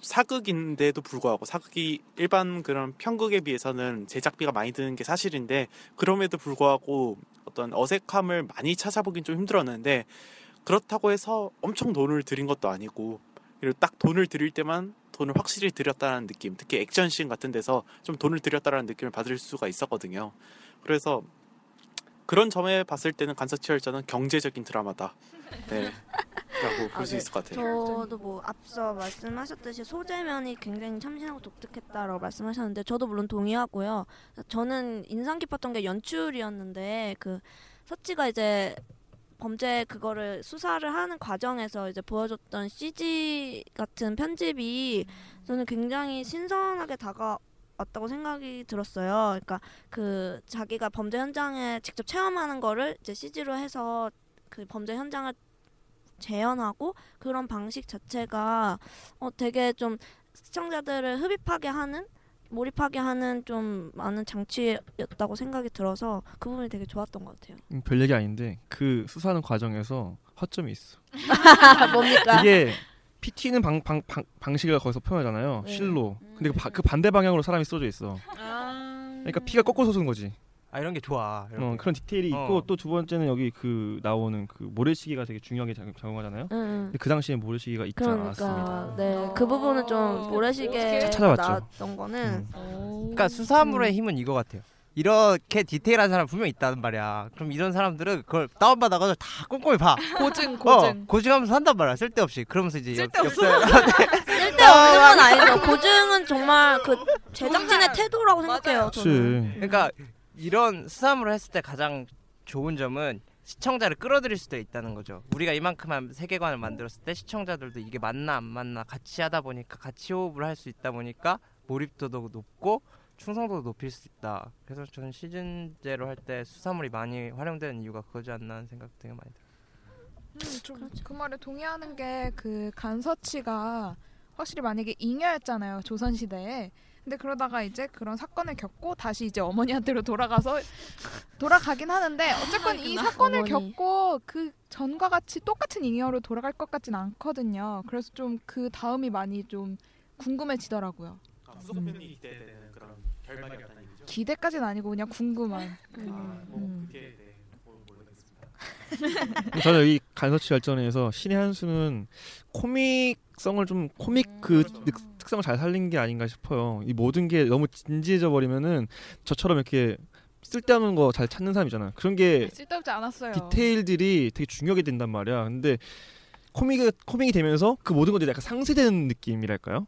사극인데도 불구하고 사극이 일반 그런 편극에 비해서는 제작비가 많이 드는 게 사실인데 그럼에도 불구하고 어떤 어색함을 많이 찾아보긴 좀 힘들었는데 그렇다고 해서 엄청 돈을 들인 것도 아니고 그리고 딱 돈을 들일 때만 돈을 확실히 들였다는 느낌 특히 액션씬 같은 데서 좀 돈을 들였다는 느낌을 받을 수가 있었거든요. 그래서 그런 점에 봤을 때는 간사치열전은 경제적인 드라마다. 네 라고 볼 수 있을 것 같아요 저도 뭐 앞서 말씀하셨듯이 소재면이 굉장히 참신하고 독특했다라고 말씀하셨는데 저도 물론 동의하고요. 저는 인상 깊었던 게 연출이었는데 그 서치가 이제 범죄 그거를 수사를 하는 과정에서 이제 보여줬던 CG 같은 편집이 저는 굉장히 신선하게 다가 왔다고 생각이 들었어요. 그러니까 그 자기가 범죄 현장에 직접 체험하는 거를 이제 CG로 해서 그 범죄 현장을 재현하고 그런 방식 자체가 어 되게 좀 시청자들을 흡입하게 하는 몰입하게 하는 좀 많은 장치였다고 생각이 들어서 그 부분이 되게 좋았던 것 같아요. 음, 별 얘기 아닌데 그 수사하는 과정에서 허점이 있어. 뭡니까? 이게 PT는 방, 방, 방, 방식을 거기서 표현하잖아요. 네. 실로. 근데 그, 바- 그 반대 방향으로 사람이 쏘져 있어. 그러니까 피가 거꾸로 솟은 거지. 아 이런 게 좋아. 이런 어, 게. 그런 디테일이 어. 있고 또 두 번째는 여기 그 나오는 그 모래시계가 되게 중요하게 작- 작용하잖아요. 응, 응. 근데 그 당시에 모래시계가 있지 않았습니다. 그러니까 네 그 부분은 좀 모래시계 찾아봤죠. 나왔던 거는 그러니까 수사물의 힘은 이거 같아요. 이렇게 디테일한 사람 분명 있다는 말이야. 그럼 이런 사람들은 그걸 다운받아가지고 다 꼼꼼히 봐. 고증 어, 고증. 고증하면서 한단 말이야. 쓸데없이. 그러면서 이제 옆- 쓸데없어. 쓸데없는 건 아니죠. 고증은 정말 그 제작진의 태도라고 생각해요. 저는. 그러니까 이런 수사물을 했을 때 가장 좋은 점은 시청자를 끌어들일 수도 있다는 거죠. 우리가 이만큼만 세계관을 만들었을 때 시청자들도 이게 맞나 안 맞나 같이 하다 보니까 같이 호흡을 할 수 있다 보니까 몰입도도 높고 충성도도 높일 수 있다. 그래서 저는 시즌제로 할 때 수사물이 많이 활용되는 이유가 그거지 않나 하는 생각 되게 많이 들어요. 좀그 말에 동의하는 게 그 간서치가 확실히 만약에 잉여였잖아요 조선 시대에. 근데 그러다가 이제 그런 사건을 겪고 다시 이제 어머니한테로 돌아가서 돌아가긴 하는데 어쨌건 이 사건을 어머니. 겪고 그 전과 같이 똑같은 잉여로 돌아갈 것 같진 않거든요. 그래서 좀 그 다음이 많이 좀 궁금해지더라고요. 무속편이 기대되는 그런 결말이었다는 얘기죠 기대까지는 아니고 그냥 궁금한. 아, 뭐 음. 그게 네, 뭐 모르겠습니다 저는 이 간서치 열전에서 신의 한 수는 코믹성을 좀 코믹 그 늑- 특성을 잘 살린 게 아닌가 싶어요. 이 모든 게 너무 진지해져 버리면은 저처럼 이렇게 쓸데없는 거 잘 찾는 사람이잖아. 그런 게 쓸데없지 않았어요. 디테일들이 되게 중요하게 된단 말이야. 근데 코믹이 코믹이 되면서 그 모든 것들이 약간 상쇄되는 느낌이랄까요?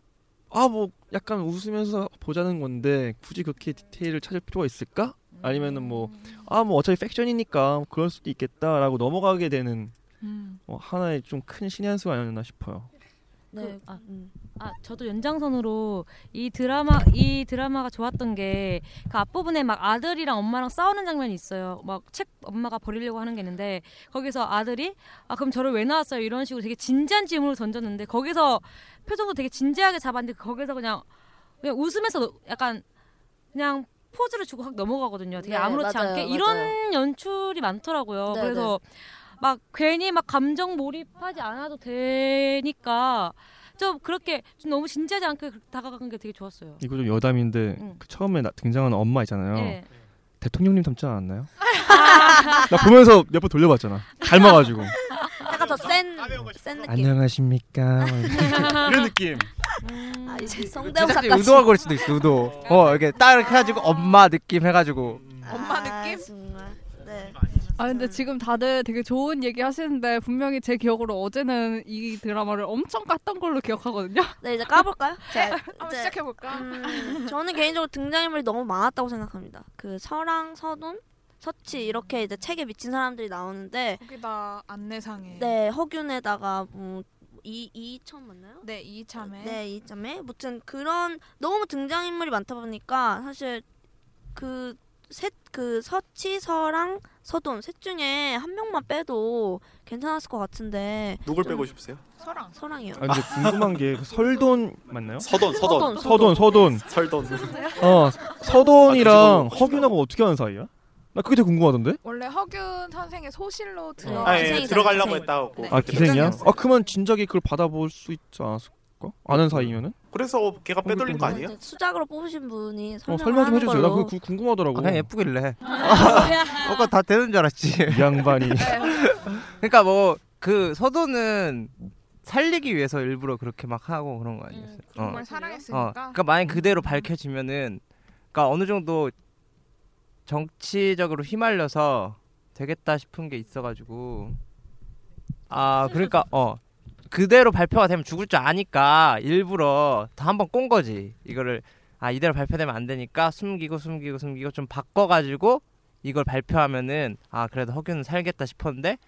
아 뭐 약간 웃으면서 보자는 건데 굳이 그렇게 디테일을 찾을 필요가 있을까? 아니면은 뭐 아 뭐 어차피 팩션이니까 그럴 수도 있겠다라고 넘어가게 되는 음. 어, 하나의 좀 큰 신의 한 수가 아니었나 싶어요. 네. 아. 음. 아 저도 연장선으로 이 드라마 이 드라마가 좋았던 게 그 앞부분에 막 아들이랑 엄마랑 싸우는 장면이 있어요. 막 책 엄마가 버리려고 하는 게 있는데 거기서 아들이 아 그럼 저를 왜 낳았어요 이런 식으로 되게 진지한 질문을 던졌는데 거기서 표정도 되게 진지하게 잡았는데 거기서 그냥 그냥 웃으면서 약간 그냥 포즈를 주고 확 넘어가거든요. 되게 네, 아무렇지 맞아요, 않게 맞아요. 이런 연출이 많더라고요. 네, 그래서 막 괜히 막 감정 몰입하지 않아도 되니까 좀 그렇게 좀 너무 진지하지 않게 다가간 게 되게 좋았어요. 이거 좀 여담인데 응. 그 처음에 나- 등장하는 엄마 있잖아요. 예. 대통령님 닮지 않았나요? 나 보면서 몇 번 돌려봤잖아. 닮아가지고. 약간 더센센 느낌. 안녕하십니까. 이런 느낌. 아 이제 성대모사까지. 제작진이 의도가 그럴 수도 있어 의도. 어 이렇게 딱 이렇게 해가지고 엄마 느낌 해가지고. 엄마 느낌? 정말. 네. 아 근데 지금 다들 되게 좋은 얘기 하시는데 분명히 제 기억으로 어제는 이 드라마를 엄청 깠던 걸로 기억하거든요. 네 이제 까볼까요? 제가 한번 이제, 시작해 볼까? 음, 저는 개인적으로 등장인물이 너무 많았다고 생각합니다. 그 서랑, 서돈, 서치 이렇게 이제 책에 미친 사람들이 나오는데 거기다 안내상에 네 허균에다가 뭐 이, 이첨 맞나요? 네 이첨에 네, 이첨에 무튼 그런 너무 등장 인물이 많다 보니까 사실 그 셋 그 서치 서랑 서돈 셋 중에 한 명만 빼도 괜찮았을 것 같은데 누굴 좀- 빼고 싶으세요? 서랑 서랑이요. 아, 근데 궁금한 게그 설돈 맞나요? 서돈, 서돈. 서돈, 서돈. 설돈. 어, 서돈이랑 아, 허균하고 어떻게 하는 사이야? 나 그게 되게 궁금하던데? 원래 허균 선생의 소실로 들어 아, 예, 들어가려고 했다고. 네. 아 기생이야? 아 그러면 진작에 그걸 받아볼 수 있지 않았을까? 아는 사이면은? 그래서 걔가 빼돌린 거 아니에요? 네, 수작으로 뽑으신 분이 어 설명을 설명 좀 하는 해주세요. 나 걸로. 그거 구- 궁금하더라고. 아, 그냥 예쁘길래. 뭐가 다 되는 줄 알았지. 이 양반이. 그러니까 뭐 그 서도는 살리기 위해서 일부러 그렇게 막 하고 그런 거 아니었어요? 어. 정말 어, 사랑했으니까 그러니까 만약 그대로 밝혀지면은, 그러니까 어느 정도 정치적으로 휘말려서 되겠다 싶은 게 있어가지고, 아 그러니까 어 그대로 발표가 되면 죽을 줄 아니까 일부러 더 한번 꼰 거지. 이거를 아 이대로 발표되면 안 되니까 숨기고 숨기고 숨기고 좀 바꿔가지고 이걸 발표하면은 아 그래도 허균은 살겠다 싶었는데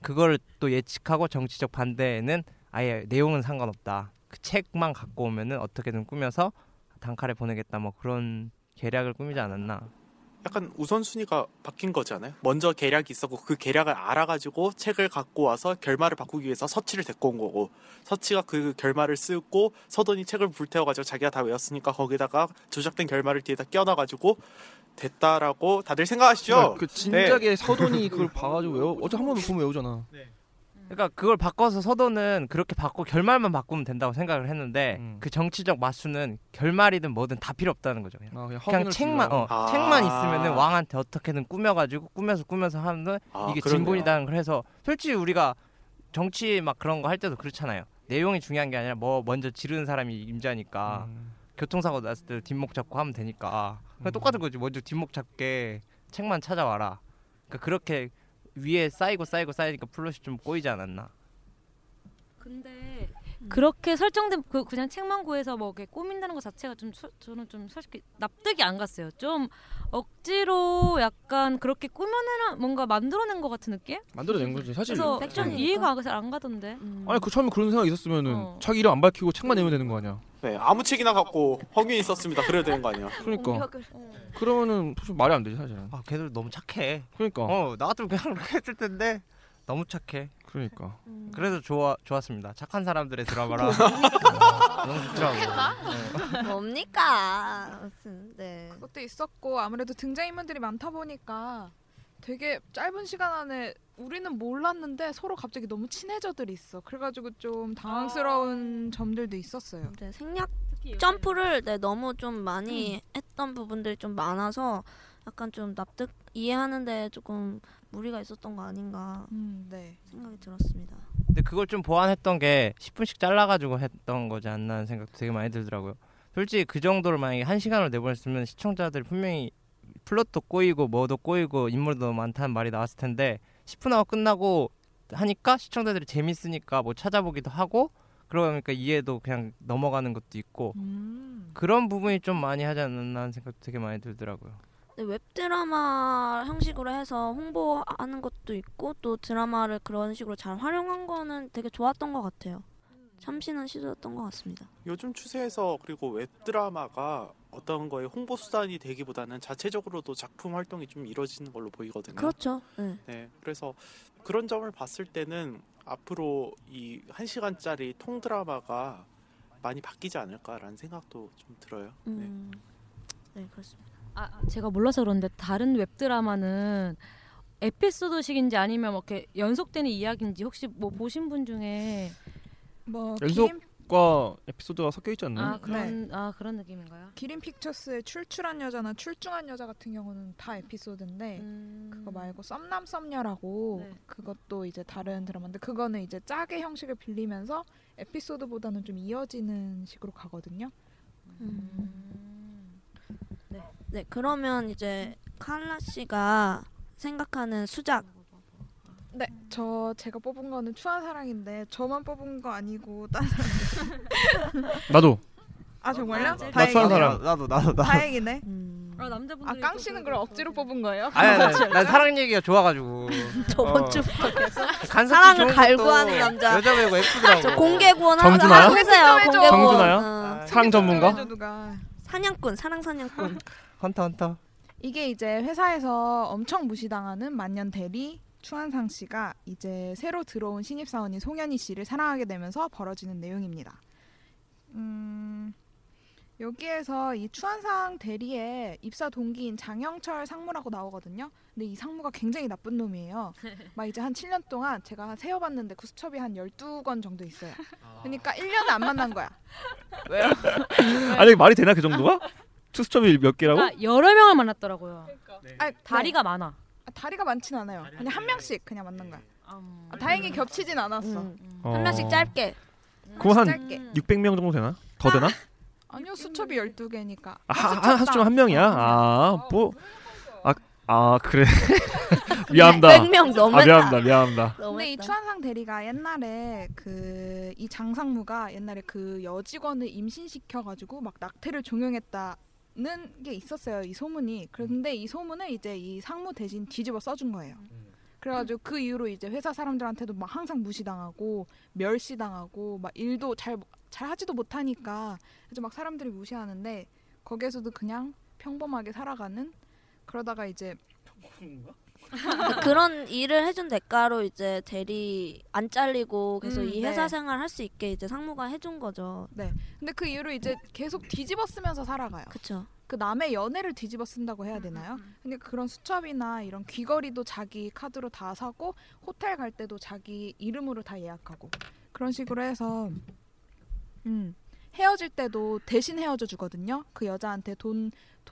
그거를 또 예측하고 정치적 반대에는 아예 내용은 상관없다. 그 책만 갖고 오면은 어떻게든 꾸며서 단칼에 보내겠다 뭐 그런 계략을 꾸미지 않았나. 약간 우선순위가 바뀐 거지 않아요? 먼저 계략이 있었고 그 계략을 알아가지고 책을 갖고 와서 결말을 바꾸기 위해서 서치를 데리고 온 거고 서치가 그 결말을 쓰고 서돈이 책을 불태워가지고 자기가 다 외웠으니까 거기다가 조작된 결말을 뒤에다 끼워놔가지고 됐다라고 다들 생각하시죠? 야, 그 진작에 네. 서돈이 그걸 봐가지고 외워. 어제 한번 보면 외우잖아. 그러니까 그걸 바꿔서 서도는 그렇게 바꿔 결말만 바꾸면 된다고 생각을 했는데 음. 그 정치적 마수는 결말이든 뭐든 다 필요 없다는 거죠. 그냥, 아, 그냥, 그냥 책만. 어, 아. 책만 있으면은 왕한테 어떻게든 꾸며가지고 꾸며서 꾸며서 하면 아, 이게 그러네요. 진본이다는 걸 해서 솔직히 우리가 정치 막 그런 거 할 때도 그렇잖아요. 내용이 중요한 게 아니라 뭐 먼저 지르는 사람이 임자니까 음. 교통사고 났을 때 뒷목 잡고 하면 되니까 음. 똑같은 거지. 먼저 뒷목 잡게 책만 찾아와라. 그러니까 그렇게 위에 쌓이고 쌓이고 쌓이니까 플롯이 좀 꼬이지 않았나. 근데 그렇게 설정된 그 그냥 책만 구해서 뭐 이렇게 꾸민다는 것 자체가 좀 소- 저는 좀 솔직히 납득이 안 갔어요. 좀 억지로 약간 그렇게 꾸며내는 뭔가 만들어낸 것 같은 느낌? 만들어낸 거지 사실. 그래서 네. 좀 이해가 잘 안 가던데. 음. 아니 그 처음에 그런 생각 이 있었으면은 어. 자기 이름 안 밝히고 책만 내면 되는 거 아니야? 네, 아무 책이나 갖고 허균이 썼습니다. 그래야 되는 거 아니야? 그러니까 공격을. 그러면은 사실 말이 안 되지 사실은. 아 걔들 너무 착해. 그러니까 어, 나 같으면 그냥 했을 텐데 너무 착해. 그러니까. 음. 그래서 좋아 좋았습니다. 착한 사람들의 드라마라 너무 좋더라고. 네. 뭡니까? 무슨 네. 그것도 있었고 아무래도 등장인물들이 많다 보니까 되게 짧은 시간 안에 우리는 몰랐는데 서로 갑자기 너무 친해져들 있어. 그래가지고 좀 당황스러운 점들도 있었어요. 네, 생략 점프를 네, 너무 좀 많이 했던 부분들이 좀 많아서 약간 좀 납득 이해하는데 조금 무리가 있었던 거 아닌가 음, 네. 생각이 들었습니다. 근데 그걸 좀 보완했던 게 10분씩 잘라가지고 했던 거지 않나 하는 생각도 되게 많이 들더라고요. 솔직히 그 정도를 만약에 한 시간을 내보냈으면 시청자들이 분명히 플롯도 꼬이고 뭐도 꼬이고 인물도 많다는 말이 나왔을 텐데 10분 하고 끝나고 하니까 시청자들이 재밌으니까 뭐 찾아보기도 하고 그러니까 이해도 그냥 넘어가는 것도 있고 음. 그런 부분이 좀 많이 하지 않았나 하는 생각도 되게 많이 들더라고요. 근데 웹드라마 형식으로 해서 홍보하는 것도 있고 또 드라마를 그런 식으로 잘 활용한 거는 되게 좋았던 것 같아요. 참신한 시도였던 것 같습니다. 요즘 추세에서 그리고 웹드라마가 어떤 거에 홍보 수단이 되기보다는 자체적으로도 작품 활동이 좀 이루어지는 걸로 보이거든요. 그렇죠. 네. 네, 그래서 그런 점을 봤을 때는 앞으로 이한 시간짜리 통 드라마가 많이 바뀌지 않을까라는 생각도 좀 들어요. 네. 음, 네 그렇습니다. 아, 제가 몰라서 그런데 다른 웹 드라마는 에피소드식인지 아니면 뭐 이렇게 연속되는 이야기인지 혹시 뭐 보신 분 중에 뭐 연속 과 에피소드가 섞여 있지 않나요? 아 그런 아 그런 느낌인가요? 기린 픽처스의 출출한 여자나 출중한 여자 같은 경우는 다 에피소드인데 음. 그거 말고 썸남 썸녀라고 네. 그것도 이제 다른 드라마인데 그거는 이제 짝의 형식을 빌리면서 에피소드보다는 좀 이어지는 식으로 가거든요. 네. 네 그러면 이제 칼라 씨가 생각하는 수작 네, 저 제가 뽑은 거는 추한 사랑인데 저만 뽑은 거 아니고 딴 사람. 나도. 아 정말요? 나 추한 사랑. 나도 나도 나도. 다행이네. 아 남자분들 아 깡 씨는 그럼 억지로 뽑은 거예요? 아니, 아니, 아니, 난 사랑 얘기가 좋아가지고. 저번 어. 주부터 계속 사랑을 갈구하는 남자. 여자 배우가 예쁘더라고. 저 공개 구원 정준하요? 하세요. 공개 구원. 정준하요? 어. 사랑 전문가? 사냥꾼, 사랑 사냥꾼. 헌터 헌터. 이게 이제 회사에서 엄청 무시당하는 만년 대리 추한상 씨가 이제 새로 들어온 신입 사원인 송현희 씨를 사랑하게 되면서 벌어지는 내용입니다. 음, 여기에서 이 추한상 대리의 입사 동기인 장영철 상무라고 나오거든요. 근데 이 상무가 굉장히 나쁜 놈이에요. 막 이제 한 7년 동안 제가 한 세어봤는데 그 수첩이 한 12권 정도 있어요. 그러니까 1년을 안 만난 거야. 왜요? 아니 말이 되나 그 정도가? 투스톱이 몇 개라고? 아, 여러 명을 만났더라고요. 아니, 다리가 많아. 아, 다리가 많진 않아요. 그냥 한 명씩 그냥 만난 거야. 아, 다행히 겹치진 않았어. 어. 한 명씩 짧게. 그럼 한 짧게. 600명 정도 되나? 더 되나? 아니요 수첩이 12개니까 아, 한, 한 수중 한 명이야? 아, 뭐. 아, 아 그래. 미안합니다. 100명 아, 너무했다. 미안합니다. 미안합니다. 근데 이 추한상 대리가 옛날에 그 이 장상무가 옛날에 그 여직원을 임신시켜 가지고 막 낙태를 종용했다는 게 있었어요. 이 소문이. 그런데 이 소문을 이제 이 상무 대신 뒤집어 써준 거예요. 그래가지고 그 이후로 이제 회사 사람들한테도 막 항상 무시당하고 멸시당하고 막 일도 잘 잘 하지도 못하니까 이제 막 사람들이 무시하는데 거기에서도 그냥 평범하게 살아가는 그러다가 이제 그런 일을 해준 대가로 이제 대리 안 잘리고 계속 음, 이 네. 회사 생활 할 수 있게 이제 상무가 해준 거죠. 네. 근데 그 이후로 이제 계속 뒤집어 쓰면서 살아가요. 그쵸. 그 남의 연애를 뒤집어 쓴다고 해야 되나요? 근데 그런 수첩이나 이런 귀걸이도 자기 카드로 다 사고 호텔 갈 때도 자기 이름으로 다 예약하고 그런 식으로 해서 음. 헤어질 때도 대신 헤어져 주거든요. 그 여자한테 돈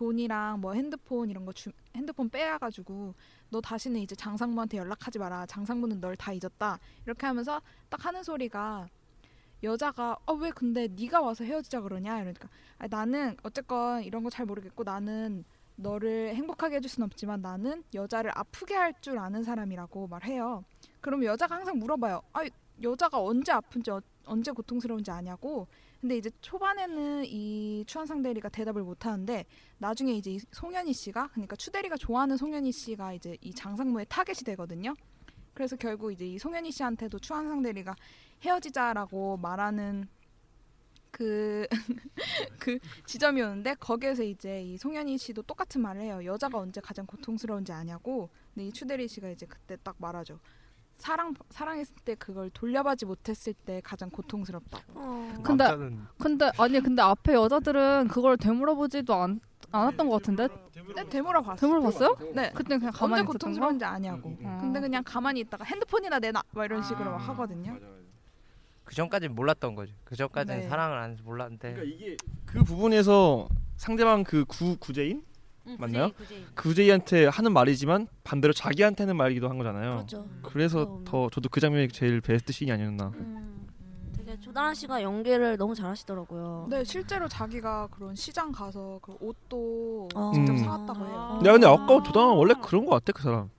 돈이랑 뭐 핸드폰 이런 거 주, 핸드폰 빼앗가지고 너 다시는 이제 장상무한테 연락하지 마라. 장상무는 널 다 잊었다. 이렇게 하면서 딱 하는 소리가 여자가 어 왜 근데 네가 와서 헤어지자 그러냐 이러니까 아니, 나는 어쨌건 이런 거 잘 모르겠고 나는 너를 행복하게 해줄 순 없지만 나는 여자를 아프게 할 줄 아는 사람이라고 말해요. 그럼 여자가 항상 물어봐요. 아 여자가 언제 아픈지 어- 언제 고통스러운지 아냐고. 근데 이제 초반에는 이 추한상 대리가 대답을 못 하는데 나중에 이제 이 송현희 씨가 그러니까 추 대리가 좋아하는 송현희 씨가 이제 이 장상무의 타겟이 되거든요. 그래서 결국 이제 이 송현희 씨한테도 추한상 대리가 헤어지자라고 말하는 그, 그 지점이 오는데 거기에서 이제 이 송현희 씨도 똑같은 말을 해요. 여자가 언제 가장 고통스러운지 아냐고. 근데 이 추대리 씨가 이제 그때 딱 말하죠. 사랑 사랑했을 때 그걸 돌려받지 못했을 때 가장 고통스럽다고. 어. 근데 남자는 근데 아니 근데 앞에 여자들은 그걸 되물어보지도 않, 않았던 것 같은데 네, 되물어 봤어. 되물어 봤어요? 네. 그때 그냥 가만히 언제? 고통스러운지 아냐고. 음. 근데 그냥 가만히 있다가 핸드폰이나 내놔 막 이런 식으로 막 하거든요. 그 전까지는 몰랐던 거지. 그 전까지는 네. 사랑을 안 몰랐는데. 그 부분에서 상대방 그 구 구제인 응, 맞나요? 구제이, 구제이. 구제이한테 하는 말이지만 반대로 자기한테는 말이기도 한 거잖아요. 그렇죠. 그래서 그럼. 더 저도 그 장면이 제일 베스트 씬이 아니었나. 되게 조다란 씨가 연기를 너무 잘하시더라고요. 네, 실제로 자기가 그런 시장 가서 그 옷도 어. 직접 음. 사왔다고 해요. 야 근데 아까 조당 원래 그런 거 같아 그 사람.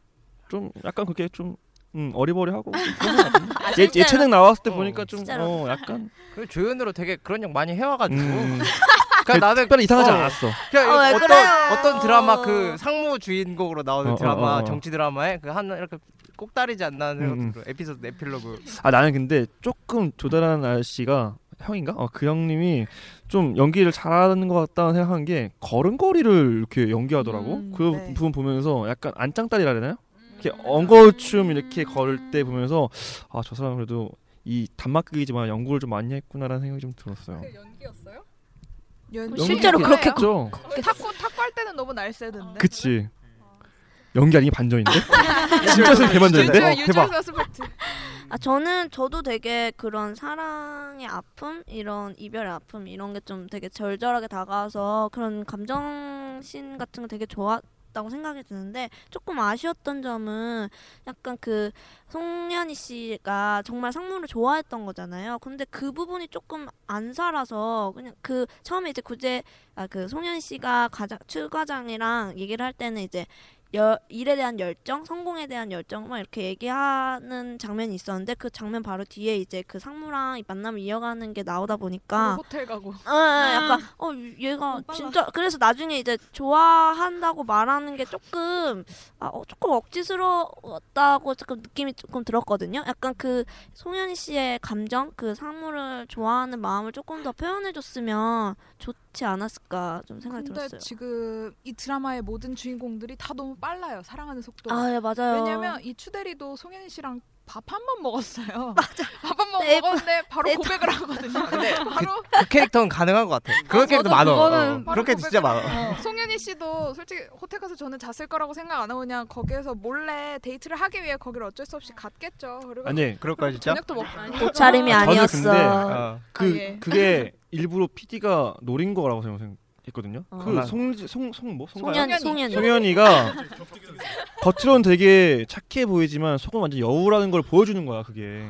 좀 약간 그게 좀 음, 어리버리하고. 아, 예? 예체능 나왔을 때 어, 보니까 좀? 어, 약간 그 조연으로 되게 그런 역 많이 해와가지고. 음, 그러니까 나는 특별히 이상하지 어, 않았어. 그냥 어, 왜 어 떤 그래요? 어떤 드라마 그 상무 주인공으로 나오는 어, 어, 드라마 어, 어. 정치 드라마에 그 한 이렇게 꼭 다르지 않나 하는 음, 음. 들어. 에피소드 에필로그. 아 나는 근데 조금 조달하는 아저씨가 형인가? 어, 그 형님이 좀 연기를 잘하는 것 같다는 생각한 게 걸음걸이를 이렇게 연기하더라고. 음, 그 네. 부분 보면서 약간 안짱딸이라 그러나요? 이렇게 엉거춤 이렇게 걸을 때 보면서 아 저 사람 그래도 이 단막극이지만 연구를 좀 많이 했구나라는 생각이 좀 들었어요. 연기였어요? 연- 실제로 그렇게 있죠. 탁구 탁구 할 때는 너무 날쌔던데. 그치. 연기 아니게 반전인데? 진짜 선 개반전인데? 유주 어, 유주 대박. 아 저는 저도 되게 그런 사랑의 아픔 이런 이별의 아픔 이런 게 좀 되게 절절하게 다가와서 그런 감정신 같은 거 되게 좋 았다고 생각이 드는데 조금 아쉬웠던 점은 약간 그 송년희 씨가 정말 상무를 좋아했던 거잖아요. 근데 그 부분이 조금 안 살아서 그냥 그 처음에 이제 구제 아 그 송년희 씨가 과장 출과장이랑 얘기를 할 때는 이제 여, 일에 대한 열정, 성공에 대한 열정 막 이렇게 얘기하는 장면이 있었는데 그 장면 바로 뒤에 이제 그 상무랑 이 만남을 이어가는 게 나오다 보니까 호텔 가고. 어, 어, 약간 어 얘가 진짜 그래서 나중에 이제 좋아한다고 말하는 게 조금 아, 어, 조금 억지스러웠다고 조금 느낌이 조금 들었거든요. 약간 그 송현희 씨의 감정, 그 상무를 좋아하는 마음을 조금 더 표현해줬으면 좋지 않았을까 좀 생각이 근데 들었어요. 지금 이 드라마의 모든 주인공들이 다 너무 빨라요. 사랑하는 속도. 아, 예, 맞아요. 왜냐면 이 추대리도 송현희 씨랑 밥 한 번 먹었어요. 맞아. 밥 한 번 네, 먹었는데 바로 네, 고백을 하거든요. 근데 바로 그 캐릭터는 가능한 것 같아. 그런 캐릭터 많아. 그거는 어, 바로 그런 캐릭터 진짜 많아. 어. 송현희 씨도 솔직히 호텔 가서 저는 잤을 거라고 생각 안 하고 그냥 거기에서 몰래 데이트를 하기 위해 거기를 어쩔 수 없이 갔겠죠. 그리고 아니, 그럴 거야, 진짜? 저녁도 먹고 옷차림이 저는 아니었어. 근데 어. 그 아, 예. 그게 일부러 PD가 노린 거라고 생각 했거든요. 어. 그 그송송송뭐 송현이, 송현이. 송현이가 겉으로는 되게 착해 보이지만 속은 완전 여우라는 걸 보여주는 거야 그게.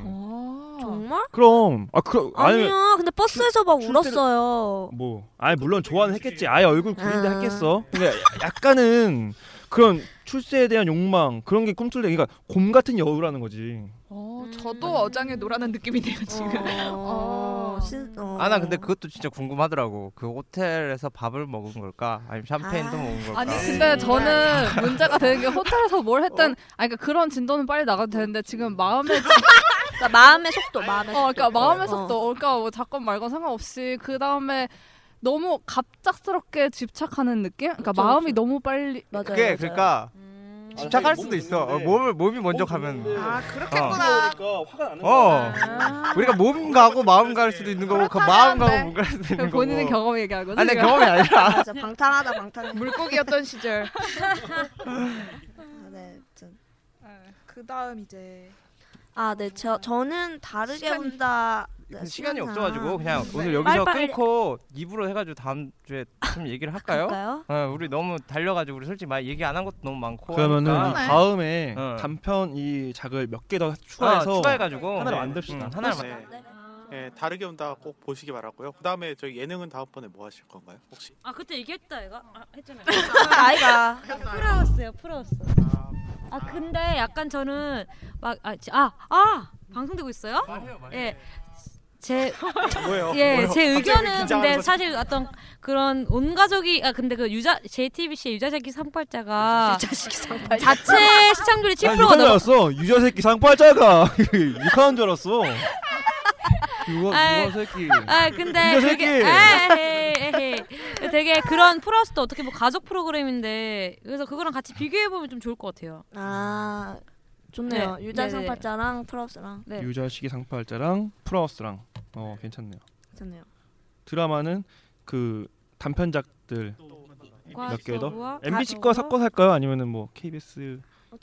정말? 그럼 아 그럼 아니야. 근데 버스에서 막 출- 울었어요. 뭐 아니 물론 좋아는 했겠지. 아예 얼굴 구린데 아. 했겠어. 근데 약간은 그런 출세에 대한 욕망 그런 게 꿈틀대. 그러니까 곰 같은 여우라는 거지. 어, 음. 저도 어장에 노라는 느낌이네요 지금. 어, 신, 어. 아 나 근데 그것도 진짜 궁금하더라고. 그 호텔에서 밥을 먹은 걸까? 아니면 샴페인도 아. 먹은 걸까? 아니 근데 저는 문제가 되는 게 호텔에서 뭘 했든 아니 그러니까 그런 진도는 빨리 나가도 되는데 지금 마음의 그러니까 마음의 속도, 마음의 어, 그러니까 속도. 마음의 어. 속도, 그러니까 뭐 사건 말건 상관없이 그 다음에 너무 갑작스럽게 집착하는 느낌? 그러니까 그쵸, 마음이 그쵸. 너무 빨리 맞아요. 그게 맞아요. 그러니까 집착할 수도 있어. 어, 몸을 몸이 먼저 가면. 아 그렇겠구나. 그러니까 화가 나는 어. 우리가 몸 가고 마음 갈 수도 있는 거고 그 마음 가고 몸 갈 수도 있는 거고. 본인은 경험 얘기한 거죠? 아니 지금? 경험이 아니라. 맞아, 방탕하다, 방탕해. 물고기였던 시절. 아, 네, 아무튼. 그 다음 이제 아, 네, 저 저는 다르게 시간이- 본다. 네, 시간이 시간상. 없어가지고 그냥 네. 오늘 여기서 빨리빨리- 끊고 입으로 해가지고 다음 주에 좀 얘기를 할까요? 갈까요? 어, 우리 너무 달려가지고 우리 솔직히 말 얘기 안 한 것도 너무 많고. 그러면은 하니까. 이 다음에 어. 단편 이 작을 몇 개 더 아, 추가해서 추가해가지고 하나를 네. 만듭시다. 음, 하나를 네. 만. 네. 예, 다르게 온다 꼭 보시기 바라고요. 그다음에 저희 예능은 다음번에 뭐 하실 건가요? 혹시? 아 그때 얘기했다 얘가 아, 했잖아요. 아이가. 풀어왔어요, 풀어왔어. 아 근데 약간 저는 막아아 아, 방송되고 있어요? 예. 제 뭐예요? 예, 뭐예요? 제 의견은 근데? 사실 어떤 그런 온 가족이 아 근데 그 유자 JTBC 유자새끼 상팔자가 자식이 상팔. 자체 시청률이 7%가 아, 넘어 알았어. 유저 새끼 상팔자가 욕하는 줄 알았어. 유아 아이, 유아 새끼. 아 근데 유자 되게 새끼. 에헤이. 되게 그런 플러스도 어떻게 뭐 가족 프로그램인데 그래서 그거랑 같이 비교해 보면 좀 좋을 것 같아요. 아, 좋네요. 네, 유자상 네네. 팔자랑 플러스랑 네. 유자식이 상팔자랑 프라우스랑 어 괜찮네요. 좋네요. 드라마는 그 단편작들 과몇개 더? MBC 가- 거 섞어서 할까요? 아니면은 뭐 KBS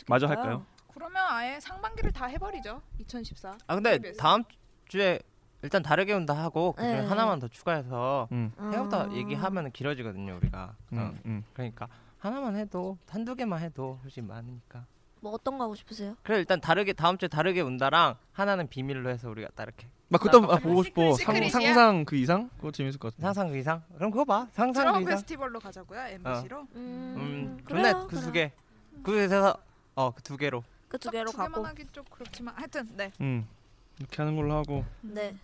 마저 할까요? 할까요? 그러면 아예 상반기를 다 해버리죠. 2014. 아 근데 KBS. 다음 주에 일단 다르게 온다 하고 그중에 네. 하나만 더 추가해서 음. 생각보다 아. 얘기하면 길어지거든요 우리가. 어, 음, 음. 그러니까 하나만 해도 한두 개만 해도 솔직히 많으니까. 뭐 어떤 거 하고 싶으세요? 그래 일단 다르게 다음 주에 다르게 온다랑 하나는 비밀로 해서 우리가 딱 이렇게 막 그때 아, 보고 싶어. 상, 시크릿이야? 상상 그 이상? 그거 재밌을 것 같아. 상상 그 이상? 그럼 그거 봐. 상상 그 이상. 페스티벌로 가자고요. MBC로. 음, 그래요, 좋네 그 그래요. 두 개. 그래서 어 그 두 개로. 그두 개로 두 개만 가고. 하긴 좀 그렇지만 하여튼 네. 음. 이렇게 하는 걸로 하고 네.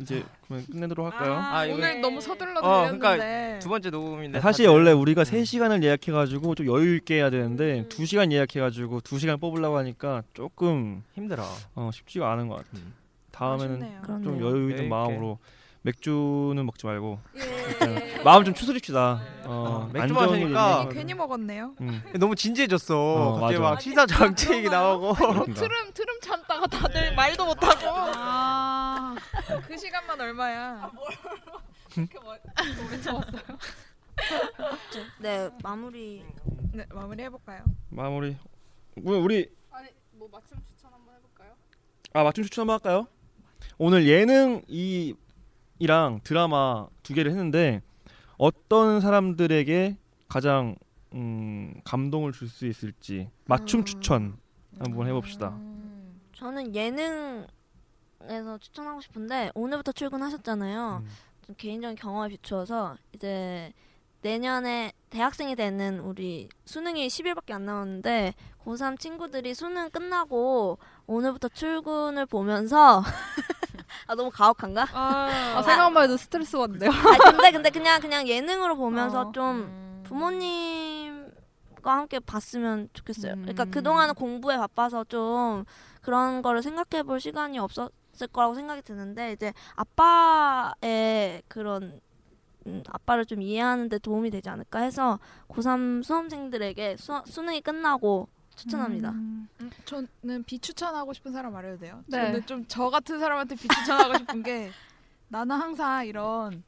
이제 그러면 끝내도록 할까요? 아, 이거- 오늘 너무 서둘러 어, 들렸는데. 그러니까 두 번째 녹음인데 사실 다들- 원래 우리가 3시간을 예약해가지고 좀 여유 있게 해야 되는데 2시간 예약해가지고 2시간 뽑으려고 하니까 조금 힘들어. 어, 쉽지가 않은 것 같아. 다음에는 아쉽네요. 좀 그러네요. 여유 여유 있는 있게. 마음으로 맥주는 먹지 말고 일단 마음 좀 추스립시다. 어, 맥주 안 좋은 마시니까 아, 있는 괜히 먹었네요. 음. 너무 진지해졌어. 어, 갑자기 맞아. 막 시사 정책 얘기 나오고. 트름 트름 참다가 다들 말도 못하고. 아, 그 시간만 얼마야? 네 마무리. 네 마무리 해볼까요? 마무리. 우리, 우리 아니 뭐 맞춤 추천 한번 해볼까요? 아 맞춤 추천 한번 할까요? 오늘 예능 이 이랑 드라마 두 개를 했는데 어떤 사람들에게 가장 음, 감동을 줄 수 있을지 맞춤 음. 추천 한번 해봅시다. 저는 예능 에서 추천하고 싶은데 오늘부터 출근하셨잖아요. 음. 좀 개인적인 경험에 비추어서 이제 내년에 대학생이 되는 우리 수능이 10일밖에 안 남았는데 고3 친구들이 수능 끝나고 오늘부터 출근을 보면서 아 너무 가혹한가? 아, 생각만 해도 스트레스 받는데요. 아 근데 근데 그냥 그냥 예능으로 보면서 어. 좀 부모님과 함께 봤으면 좋겠어요. 그러니까 음. 그동안은 공부에 바빠서 좀 그런 거를 생각해 볼 시간이 없었 을 거라고 생각이 드는데 이제 아빠의 그런 음, 아빠를 좀 이해하는 데 도움이 되지 않을까 해서 고3 수험생들에게 수, 수능이 끝나고 추천합니다. 음, 저는 비추천하고 싶은 사람 말해도 돼요. 네. 저는 좀 저 같은 사람한테 비추천하고 싶은 게 나는 항상 이런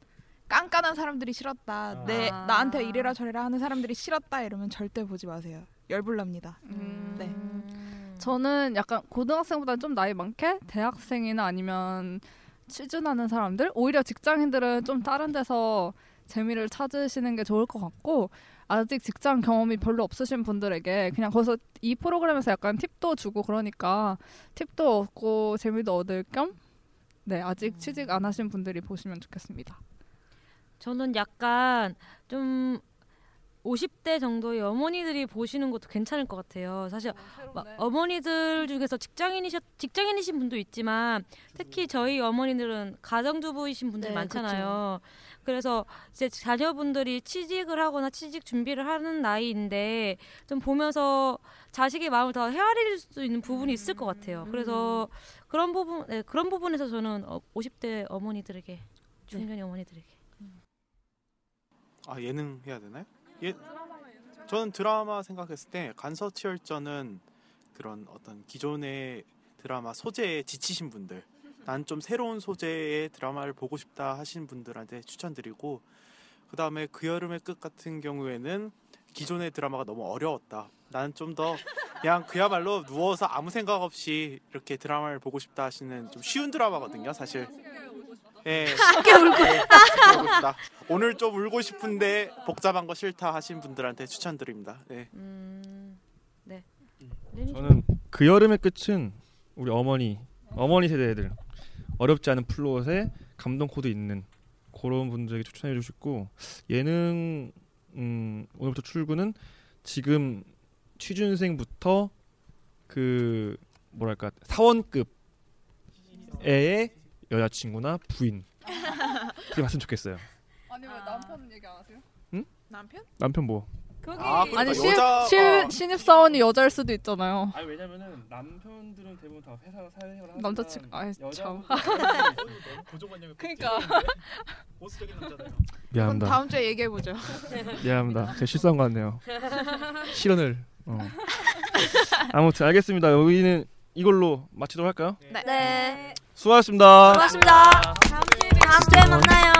깐깐한 사람들이 싫었다. 내 아. 나한테 이래라 저래라 하는 사람들이 싫었다 이러면 절대 보지 마세요. 열불납니다. 음. 네. 저는 약간 고등학생보다 좀 나이 많게 대학생이나 아니면 취준하는 사람들 오히려 직장인들은 좀 다른 데서 재미를 찾으시는 게 좋을 것 같고 아직 직장 경험이 별로 없으신 분들에게 그냥 거기서 이 프로그램에서 약간 팁도 주고 그러니까 팁도 얻고 재미도 얻을 겸 네, 아직 취직 안 하신 분들이 보시면 좋겠습니다. 저는 약간 좀 50대 정도의 어머니들이 보시는 것도 괜찮을 것 같아요. 사실 막 어머니들 중에서 직장인이셨 직장인이신 분도 있지만 특히 저희 어머니들은 가정주부이신 분들이 네, 많잖아요. 그래서 이제 자녀분들이 취직을 하거나 취직 준비를 하는 나이인데 좀 보면서 자식의 마음을 더 헤아릴 수 있는 부분이 있을 것 같아요. 그래서 그런 부분 네, 그런 부분에서 저는 어, 50대 어머니들에게 중년 어머니들에게 아 예능 해야 되나요? 예. 저는 드라마 생각했을 때 간서치열전은 그런 어떤 기존의 드라마 소재에 지치신 분들, 난 좀 새로운 소재의 드라마를 보고 싶다 하시는 분들한테 추천드리고, 그 다음에 그 여름의 끝 같은 경우에는 기존의 드라마가 너무 어려웠다. 나는 좀 더 그냥 그야말로 누워서 아무 생각 없이 이렇게 드라마를 보고 싶다 하시는 좀 쉬운 드라마거든요, 사실. 예. 쉽게 울고 예, 쉽게 울고 싶다. 오늘 좀 울고 싶은데 복잡한 거 싫다 하신 분들한테 추천드립니다. 예. 음, 네. 저는 그 여름의 끝은 우리 어머니 어머니 세대 애들 어렵지 않은 플롯에 감동 코드 있는 그런 분들에게 추천해 주고 싶고 예능 음, 오늘부터 출근은 지금 취준생부터 그 뭐랄까 사원급 애의 여자친구나 부인 그게 봤으면 좋겠어요. 아니 왜 남편 얘기 안 하세요? 남편? 남편 뭐? 거기 아, 그러니까 아니 신, 여자- 신, 어. 신입 사원이 여자일 수도 있잖아요. 아니 왜냐면은 남편들은 대부분 다 회사 사회생활 남자친구 아이 참. 고정관념이 그러니까. 보수적인. 그건 미안합니다. 다음 주에 얘기해 보죠. 미안합니다. 제가 실수한 것 같네요. 실언을. 어. 아무튼 알겠습니다. 여기는 이걸로 마치도록 할까요? 네. 수고하셨습니다. 고맙습니다. 다음 주에 만나요.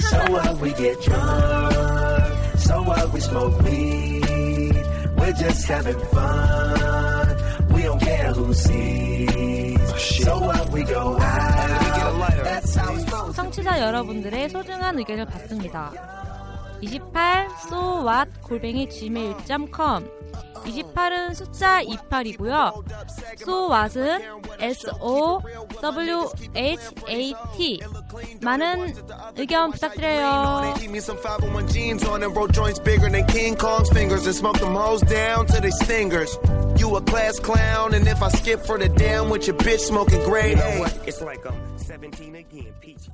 So what we get drunk, so what we smoke weed. We're just having fun. We don't care who sees. So what we go out. That's how it's supposed to 청취자 여러분들의 소중한 의견을 받습니다. 28 so what 골뱅이 gmail.com 28은 숫자 28이고요. so what은 s o w h a t 많은 의견 부탁드려요. Keep me some 501 jeans on and roll joints bigger than King Kong's fingers and smoke them hoes down to they stingers. You a class clown, and if I skip for the damn with your bitch smoking gray, You know what? It's like I'm 17 again. Peach fuzz.